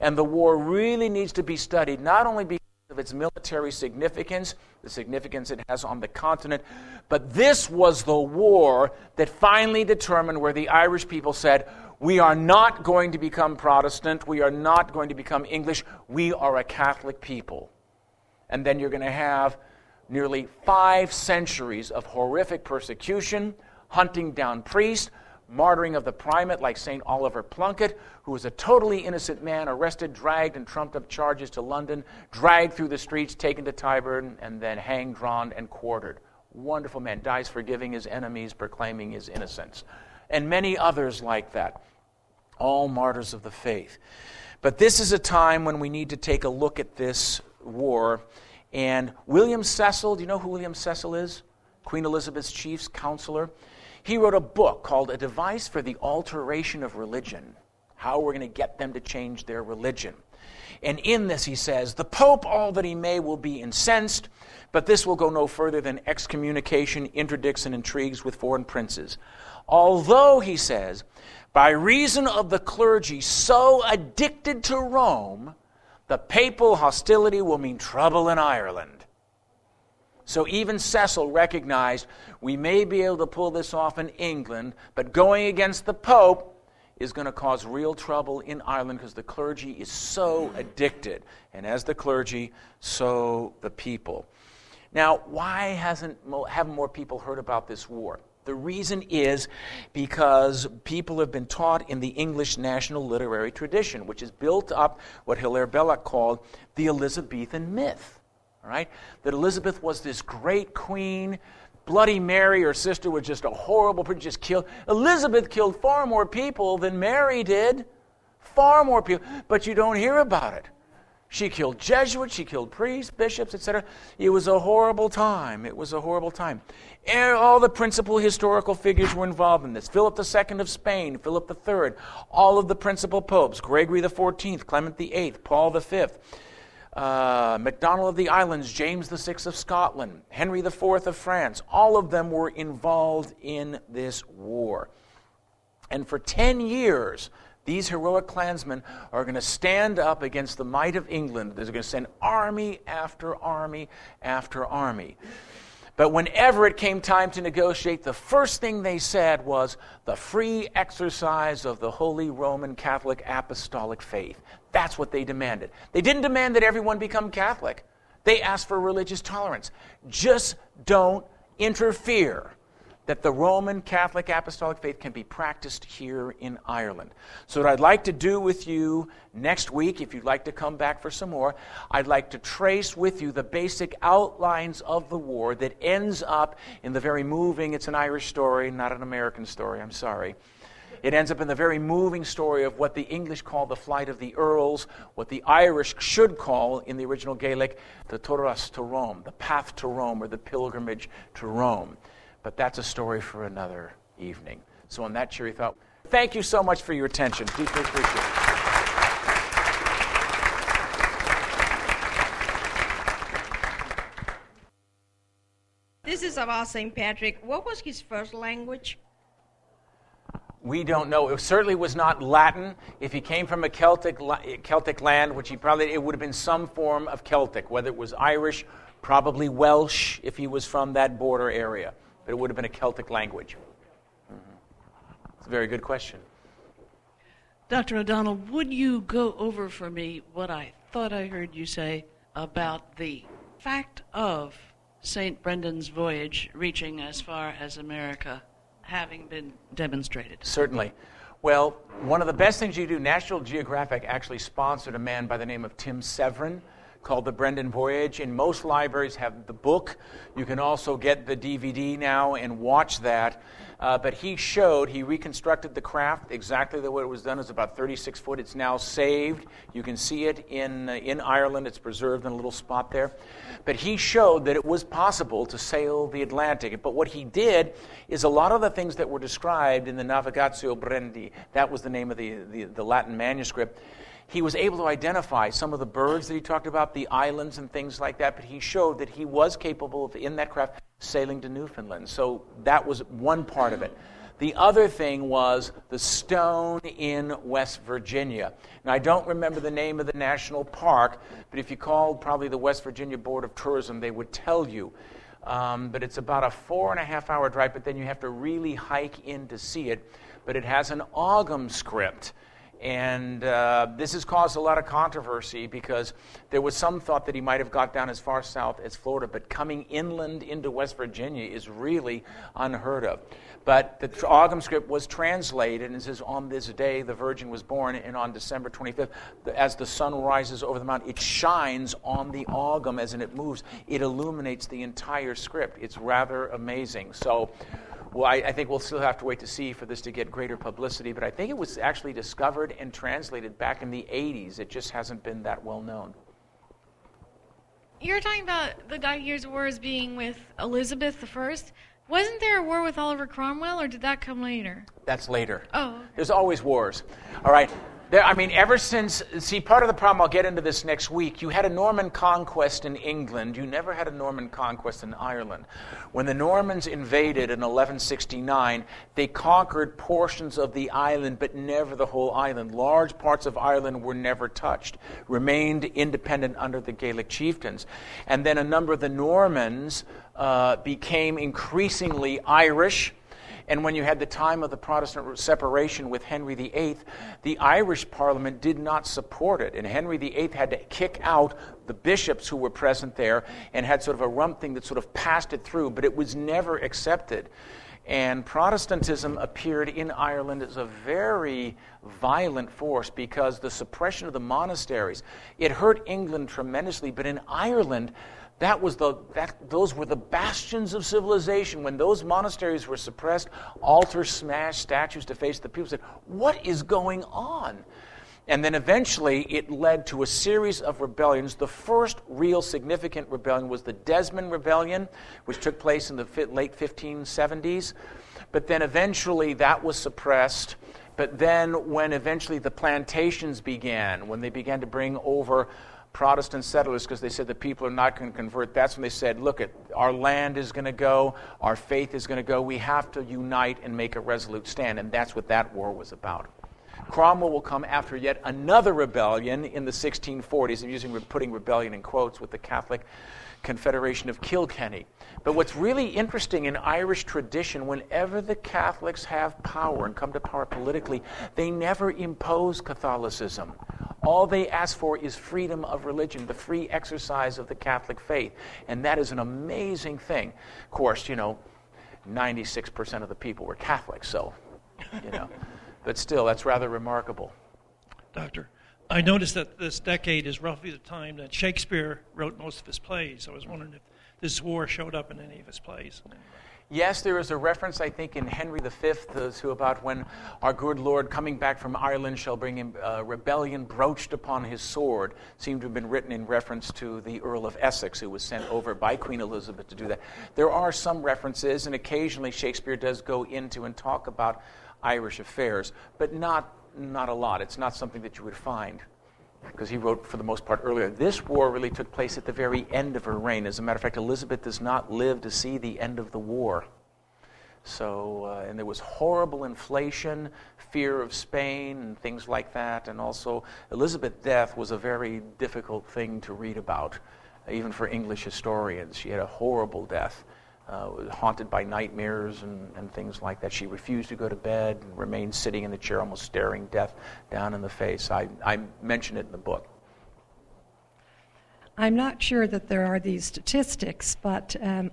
And the war really needs to be studied not only because of its military significance, the significance it has on the continent, but this was the war that finally determined where the Irish people said, We are not going to become Protestant, we are not going to become English, we are a Catholic people. And then you're going to have nearly five centuries of horrific persecution, hunting down priests, martyring of the primate like St. Oliver Plunkett, who was a totally innocent man, arrested, dragged, and trumped up charges to London, dragged through the streets, taken to Tyburn, and then hanged, drawn, and quartered. Wonderful man, dies forgiving his enemies, proclaiming his innocence. And many others like that. All martyrs of the faith. But this is a time when we need to take a look at this war. And William Cecil, do you know who William Cecil is? Queen Elizabeth's chief counselor. He wrote a book called A Device for the Alteration of Religion How We're Going to Get Them to Change Their Religion. And in this, he says, The Pope, all that he may, will be incensed, but this will go no further than excommunication, interdicts, and intrigues with foreign princes. Although, he says, by reason of the clergy so addicted to Rome, the papal hostility will mean trouble in Ireland. So even Cecil recognized we may be able to pull this off in England, but going against the Pope is going to cause real trouble in Ireland because the clergy is so addicted. And as the clergy, so the people. Now, why hasn't haven't more people heard about this war? The reason is because people have been taught in the English national literary tradition, which has built up what Hilaire Belloc called the Elizabethan myth. All right? That Elizabeth was this great queen. Bloody Mary, her sister, was just a horrible, just killed. Elizabeth killed far more people than Mary did. Far more people. But you don't hear about it. She killed Jesuits, she killed priests, bishops, etc. It was a horrible time. It was a horrible time. All the principal historical figures were involved in this. Philip II of Spain, Philip III, all of the principal popes, Gregory XIV, Clement VIII, Paul V, uh, MacDonald of the Islands, James VI of Scotland, Henry IV of France, all of them were involved in this war. And for 10 years, these heroic clansmen are going to stand up against the might of England. They're going to send army after army after army. But whenever it came time to negotiate, the first thing they said was the free exercise of the Holy Roman Catholic Apostolic faith. That's what they demanded. They didn't demand that everyone become Catholic, they asked for religious tolerance. Just don't interfere that the Roman Catholic Apostolic faith can be practiced here in Ireland. So, what I'd like to do with you next week, if you'd like to come back for some more, I'd like to trace with you the basic outlines of the war that ends up in the very moving, it's an Irish story, not an American story, I'm sorry. It ends up in the very moving story of what the English call the flight of the Earls, what the Irish should call in the original Gaelic the Turas to Rome, the path to Rome or the pilgrimage to Rome. But that's a story for another evening. So, on that cheery thought, thank you so much for your attention. Deeply appreciate it. This is about St. Patrick. What was his first language? We don't know. It certainly was not Latin. If he came from a Celtic, Celtic land, which he probably, it would have been some form of Celtic, whether it was Irish, probably Welsh, if he was from that border area but it would have been a Celtic language? Mm-hmm. It's a very good question. Dr. O'Donnell, would you go over for me what I thought I heard you say about the fact of St. Brendan's voyage reaching as far as America having been demonstrated. Certainly. Well, one of the best things you do, National Geographic actually sponsored a man by the name of Tim Severin called The Brendan Voyage. And most libraries have the book. You can also get the DVD now and watch that. Uh, but he showed, he reconstructed the craft exactly the way it was done. It's about 36 foot. It's now saved. You can see it in, uh, in Ireland. It's preserved in a little spot there. But he showed that it was possible to sail the Atlantic. But what he did is a lot of the things that were described in the Navigatio Brendi, that was the name of the, the, the Latin manuscript, he was able to identify some of the birds that he talked about, the islands and things like that, but he showed that he was capable of, in that craft, sailing to Newfoundland. So that was one part of it. The other thing was the stone in West Virginia. Now, I don't remember the name of the national park, but if you called probably the West Virginia Board of Tourism, they would tell you. Um, but it's about a four and a half hour drive, but then you have to really hike in to see it. But it has an Ogham script. And uh, this has caused a lot of controversy because there was some thought that he might have got down as far south as Florida, but coming inland into West Virginia is really unheard of. But the Ogham script was translated and it says, On this day the Virgin was born, and on December 25th, as the sun rises over the mountain, it shines on the Ogham as it moves. It illuminates the entire script. It's rather amazing. So, well, I, I, think we'll still have to wait to see for this to get greater publicity, but I think it was actually discovered and translated back in the 80s. It just hasn't been that well known. You're talking about the Guy Years Wars being with Elizabeth I. Wasn't there a war with Oliver Cromwell, or did that come later? That's later. Oh. Okay. There's always wars. All right. There, I mean, ever since, see, part of the problem, I'll get into this next week. You had a Norman conquest in England. You never had a Norman conquest in Ireland. When the Normans invaded in 1169, they conquered portions of the island, but never the whole island. Large parts of Ireland were never touched, remained independent under the Gaelic chieftains. And then a number of the Normans uh, became increasingly Irish and when you had the time of the Protestant separation with Henry VIII, the Irish Parliament did not support it. And Henry VIII had to kick out the bishops who were present there and had sort of a rump thing that sort of passed it through, but it was never accepted. And Protestantism appeared in Ireland as a very violent force because the suppression of the monasteries, it hurt England tremendously, but in Ireland, that was the, that, those were the bastions of civilization. When those monasteries were suppressed, altars smashed, statues defaced, the people said, What is going on? And then eventually it led to a series of rebellions. The first real significant rebellion was the Desmond Rebellion, which took place in the late 1570s. But then eventually that was suppressed. But then, when eventually the plantations began, when they began to bring over Protestant settlers because they said the people are not going to convert. That's when they said, look, it, our land is going to go, our faith is going to go. We have to unite and make a resolute stand. And that's what that war was about. Cromwell will come after yet another rebellion in the 1640s. I'm using putting rebellion in quotes with the Catholic Confederation of Kilkenny. But what's really interesting in Irish tradition, whenever the Catholics have power and come to power politically, they never impose Catholicism. All they ask for is freedom of religion, the free exercise of the Catholic faith. And that is an amazing thing. Of course, you know, 96% of the people were Catholics, so, you know. but still, that's rather remarkable. Doctor, I noticed that this decade is roughly the time that Shakespeare wrote most of his plays. I was wondering if this war showed up in any of his plays. Yes, there is a reference, I think, in Henry V to about when our good Lord, coming back from Ireland, shall bring him uh, rebellion broached upon his sword. Seemed to have been written in reference to the Earl of Essex, who was sent over by Queen Elizabeth to do that. There are some references, and occasionally Shakespeare does go into and talk about Irish affairs, but not, not a lot. It's not something that you would find because he wrote for the most part earlier. This war really took place at the very end of her reign. As a matter of fact, Elizabeth does not live to see the end of the war. So, uh, and there was horrible inflation, fear of Spain, and things like that. And also, Elizabeth's death was a very difficult thing to read about, even for English historians. She had a horrible death uh, haunted by nightmares and, and things like that. She refused to go to bed and remained sitting in the chair, almost staring death down in the face. I, I mention it in the book. I'm not sure that there are these statistics, but um,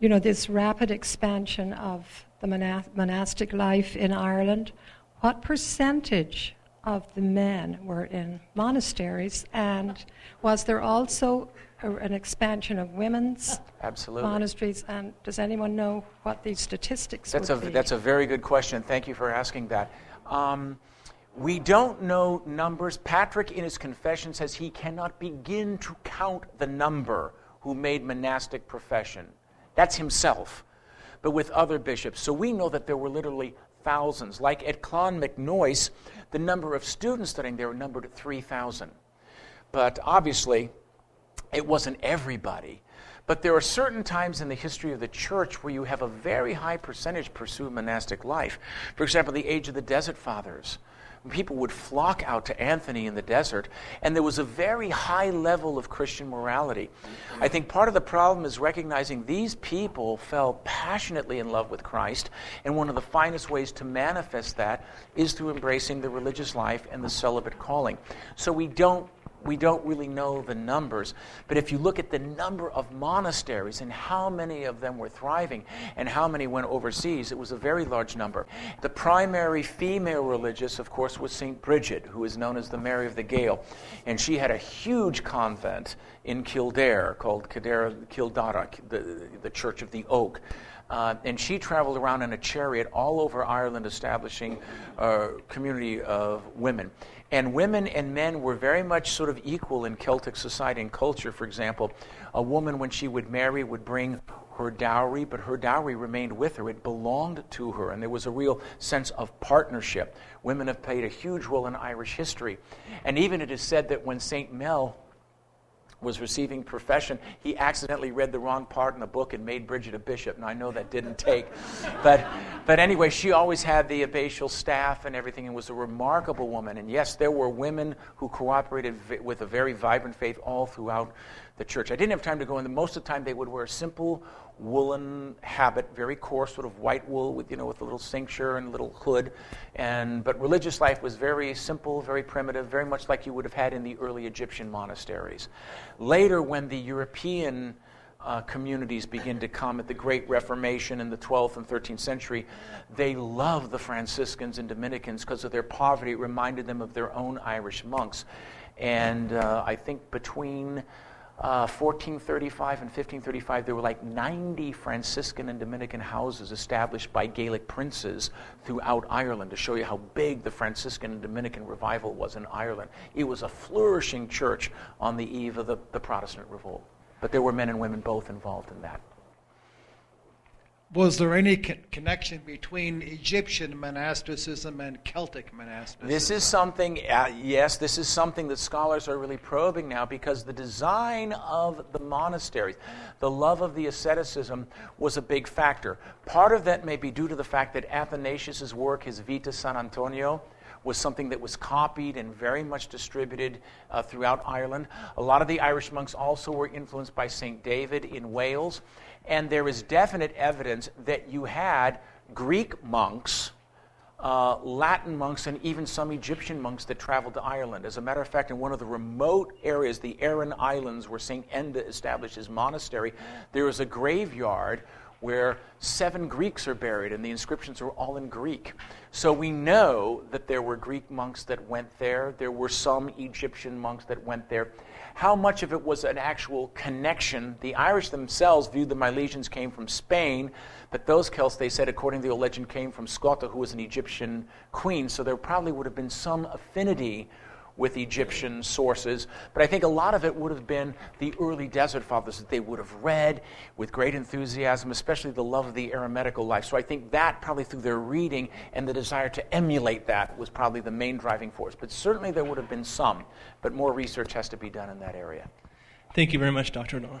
you know, this rapid expansion of the monas- monastic life in Ireland, what percentage of the men were in monasteries, and was there also a, an expansion of women's Absolutely. monasteries? And does anyone know what these statistics That's a, be? that's a very good question. Thank you for asking that. Um, we don't know numbers. Patrick, in his confession, says he cannot begin to count the number who made monastic profession. That's himself, but with other bishops. So we know that there were literally thousands. Like at Clonmacnoise, the number of students studying there were numbered at 3,000. But obviously, it wasn't everybody. But there are certain times in the history of the church where you have a very high percentage pursue monastic life. For example, the age of the Desert Fathers. People would flock out to Anthony in the desert, and there was a very high level of Christian morality. I think part of the problem is recognizing these people fell passionately in love with Christ, and one of the finest ways to manifest that is through embracing the religious life and the celibate calling. So we don't we don't really know the numbers. But if you look at the number of monasteries and how many of them were thriving and how many went overseas, it was a very large number. The primary female religious, of course, was St. Bridget, who is known as the Mary of the Gael. And she had a huge convent in Kildare called Kildare, Kildara, the, the Church of the Oak. Uh, and she traveled around in a chariot all over Ireland, establishing a community of women. And women and men were very much sort of equal in Celtic society and culture. For example, a woman, when she would marry, would bring her dowry, but her dowry remained with her. It belonged to her, and there was a real sense of partnership. Women have played a huge role in Irish history. And even it is said that when St. Mel was receiving profession, he accidentally read the wrong part in the book and made Bridget a bishop. And I know that didn't take. But, but anyway, she always had the abbatial staff and everything and was a remarkable woman. And yes, there were women who cooperated vi- with a very vibrant faith all throughout the church. I didn't have time to go into most of the time they would wear simple woolen habit, very coarse, sort of white wool with you know with a little cincture and a little hood. And but religious life was very simple, very primitive, very much like you would have had in the early Egyptian monasteries. Later, when the European uh, communities begin to come at the Great Reformation in the 12th and 13th century, they loved the Franciscans and Dominicans because of their poverty. It reminded them of their own Irish monks. And uh, I think between uh, 1435 and 1535, there were like 90 Franciscan and Dominican houses established by Gaelic princes throughout Ireland to show you how big the Franciscan and Dominican revival was in Ireland. It was a flourishing church on the eve of the, the Protestant revolt. But there were men and women both involved in that. Was there any con- connection between Egyptian monasticism and Celtic monasticism? This is something, uh, yes, this is something that scholars are really probing now because the design of the monasteries, the love of the asceticism, was a big factor. Part of that may be due to the fact that Athanasius' work, his Vita San Antonio, was something that was copied and very much distributed uh, throughout Ireland. A lot of the Irish monks also were influenced by St. David in Wales. And there is definite evidence that you had Greek monks, uh, Latin monks, and even some Egyptian monks that traveled to Ireland. As a matter of fact, in one of the remote areas, the Aran Islands, where St. Enda established his monastery, there is a graveyard where seven Greeks are buried, and the inscriptions are all in Greek. So we know that there were Greek monks that went there. There were some Egyptian monks that went there. How much of it was an actual connection? The Irish themselves viewed the Milesians came from Spain, but those Celts, they said, according to the old legend, came from Scota, who was an Egyptian queen. So there probably would have been some affinity with Egyptian sources. But I think a lot of it would have been the early desert fathers that they would have read with great enthusiasm, especially the love of the eremitical life. So I think that probably through their reading and the desire to emulate that was probably the main driving force. But certainly there would have been some, but more research has to be done in that area. Thank you very much, Dr. O'Donnell.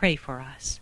pray for us.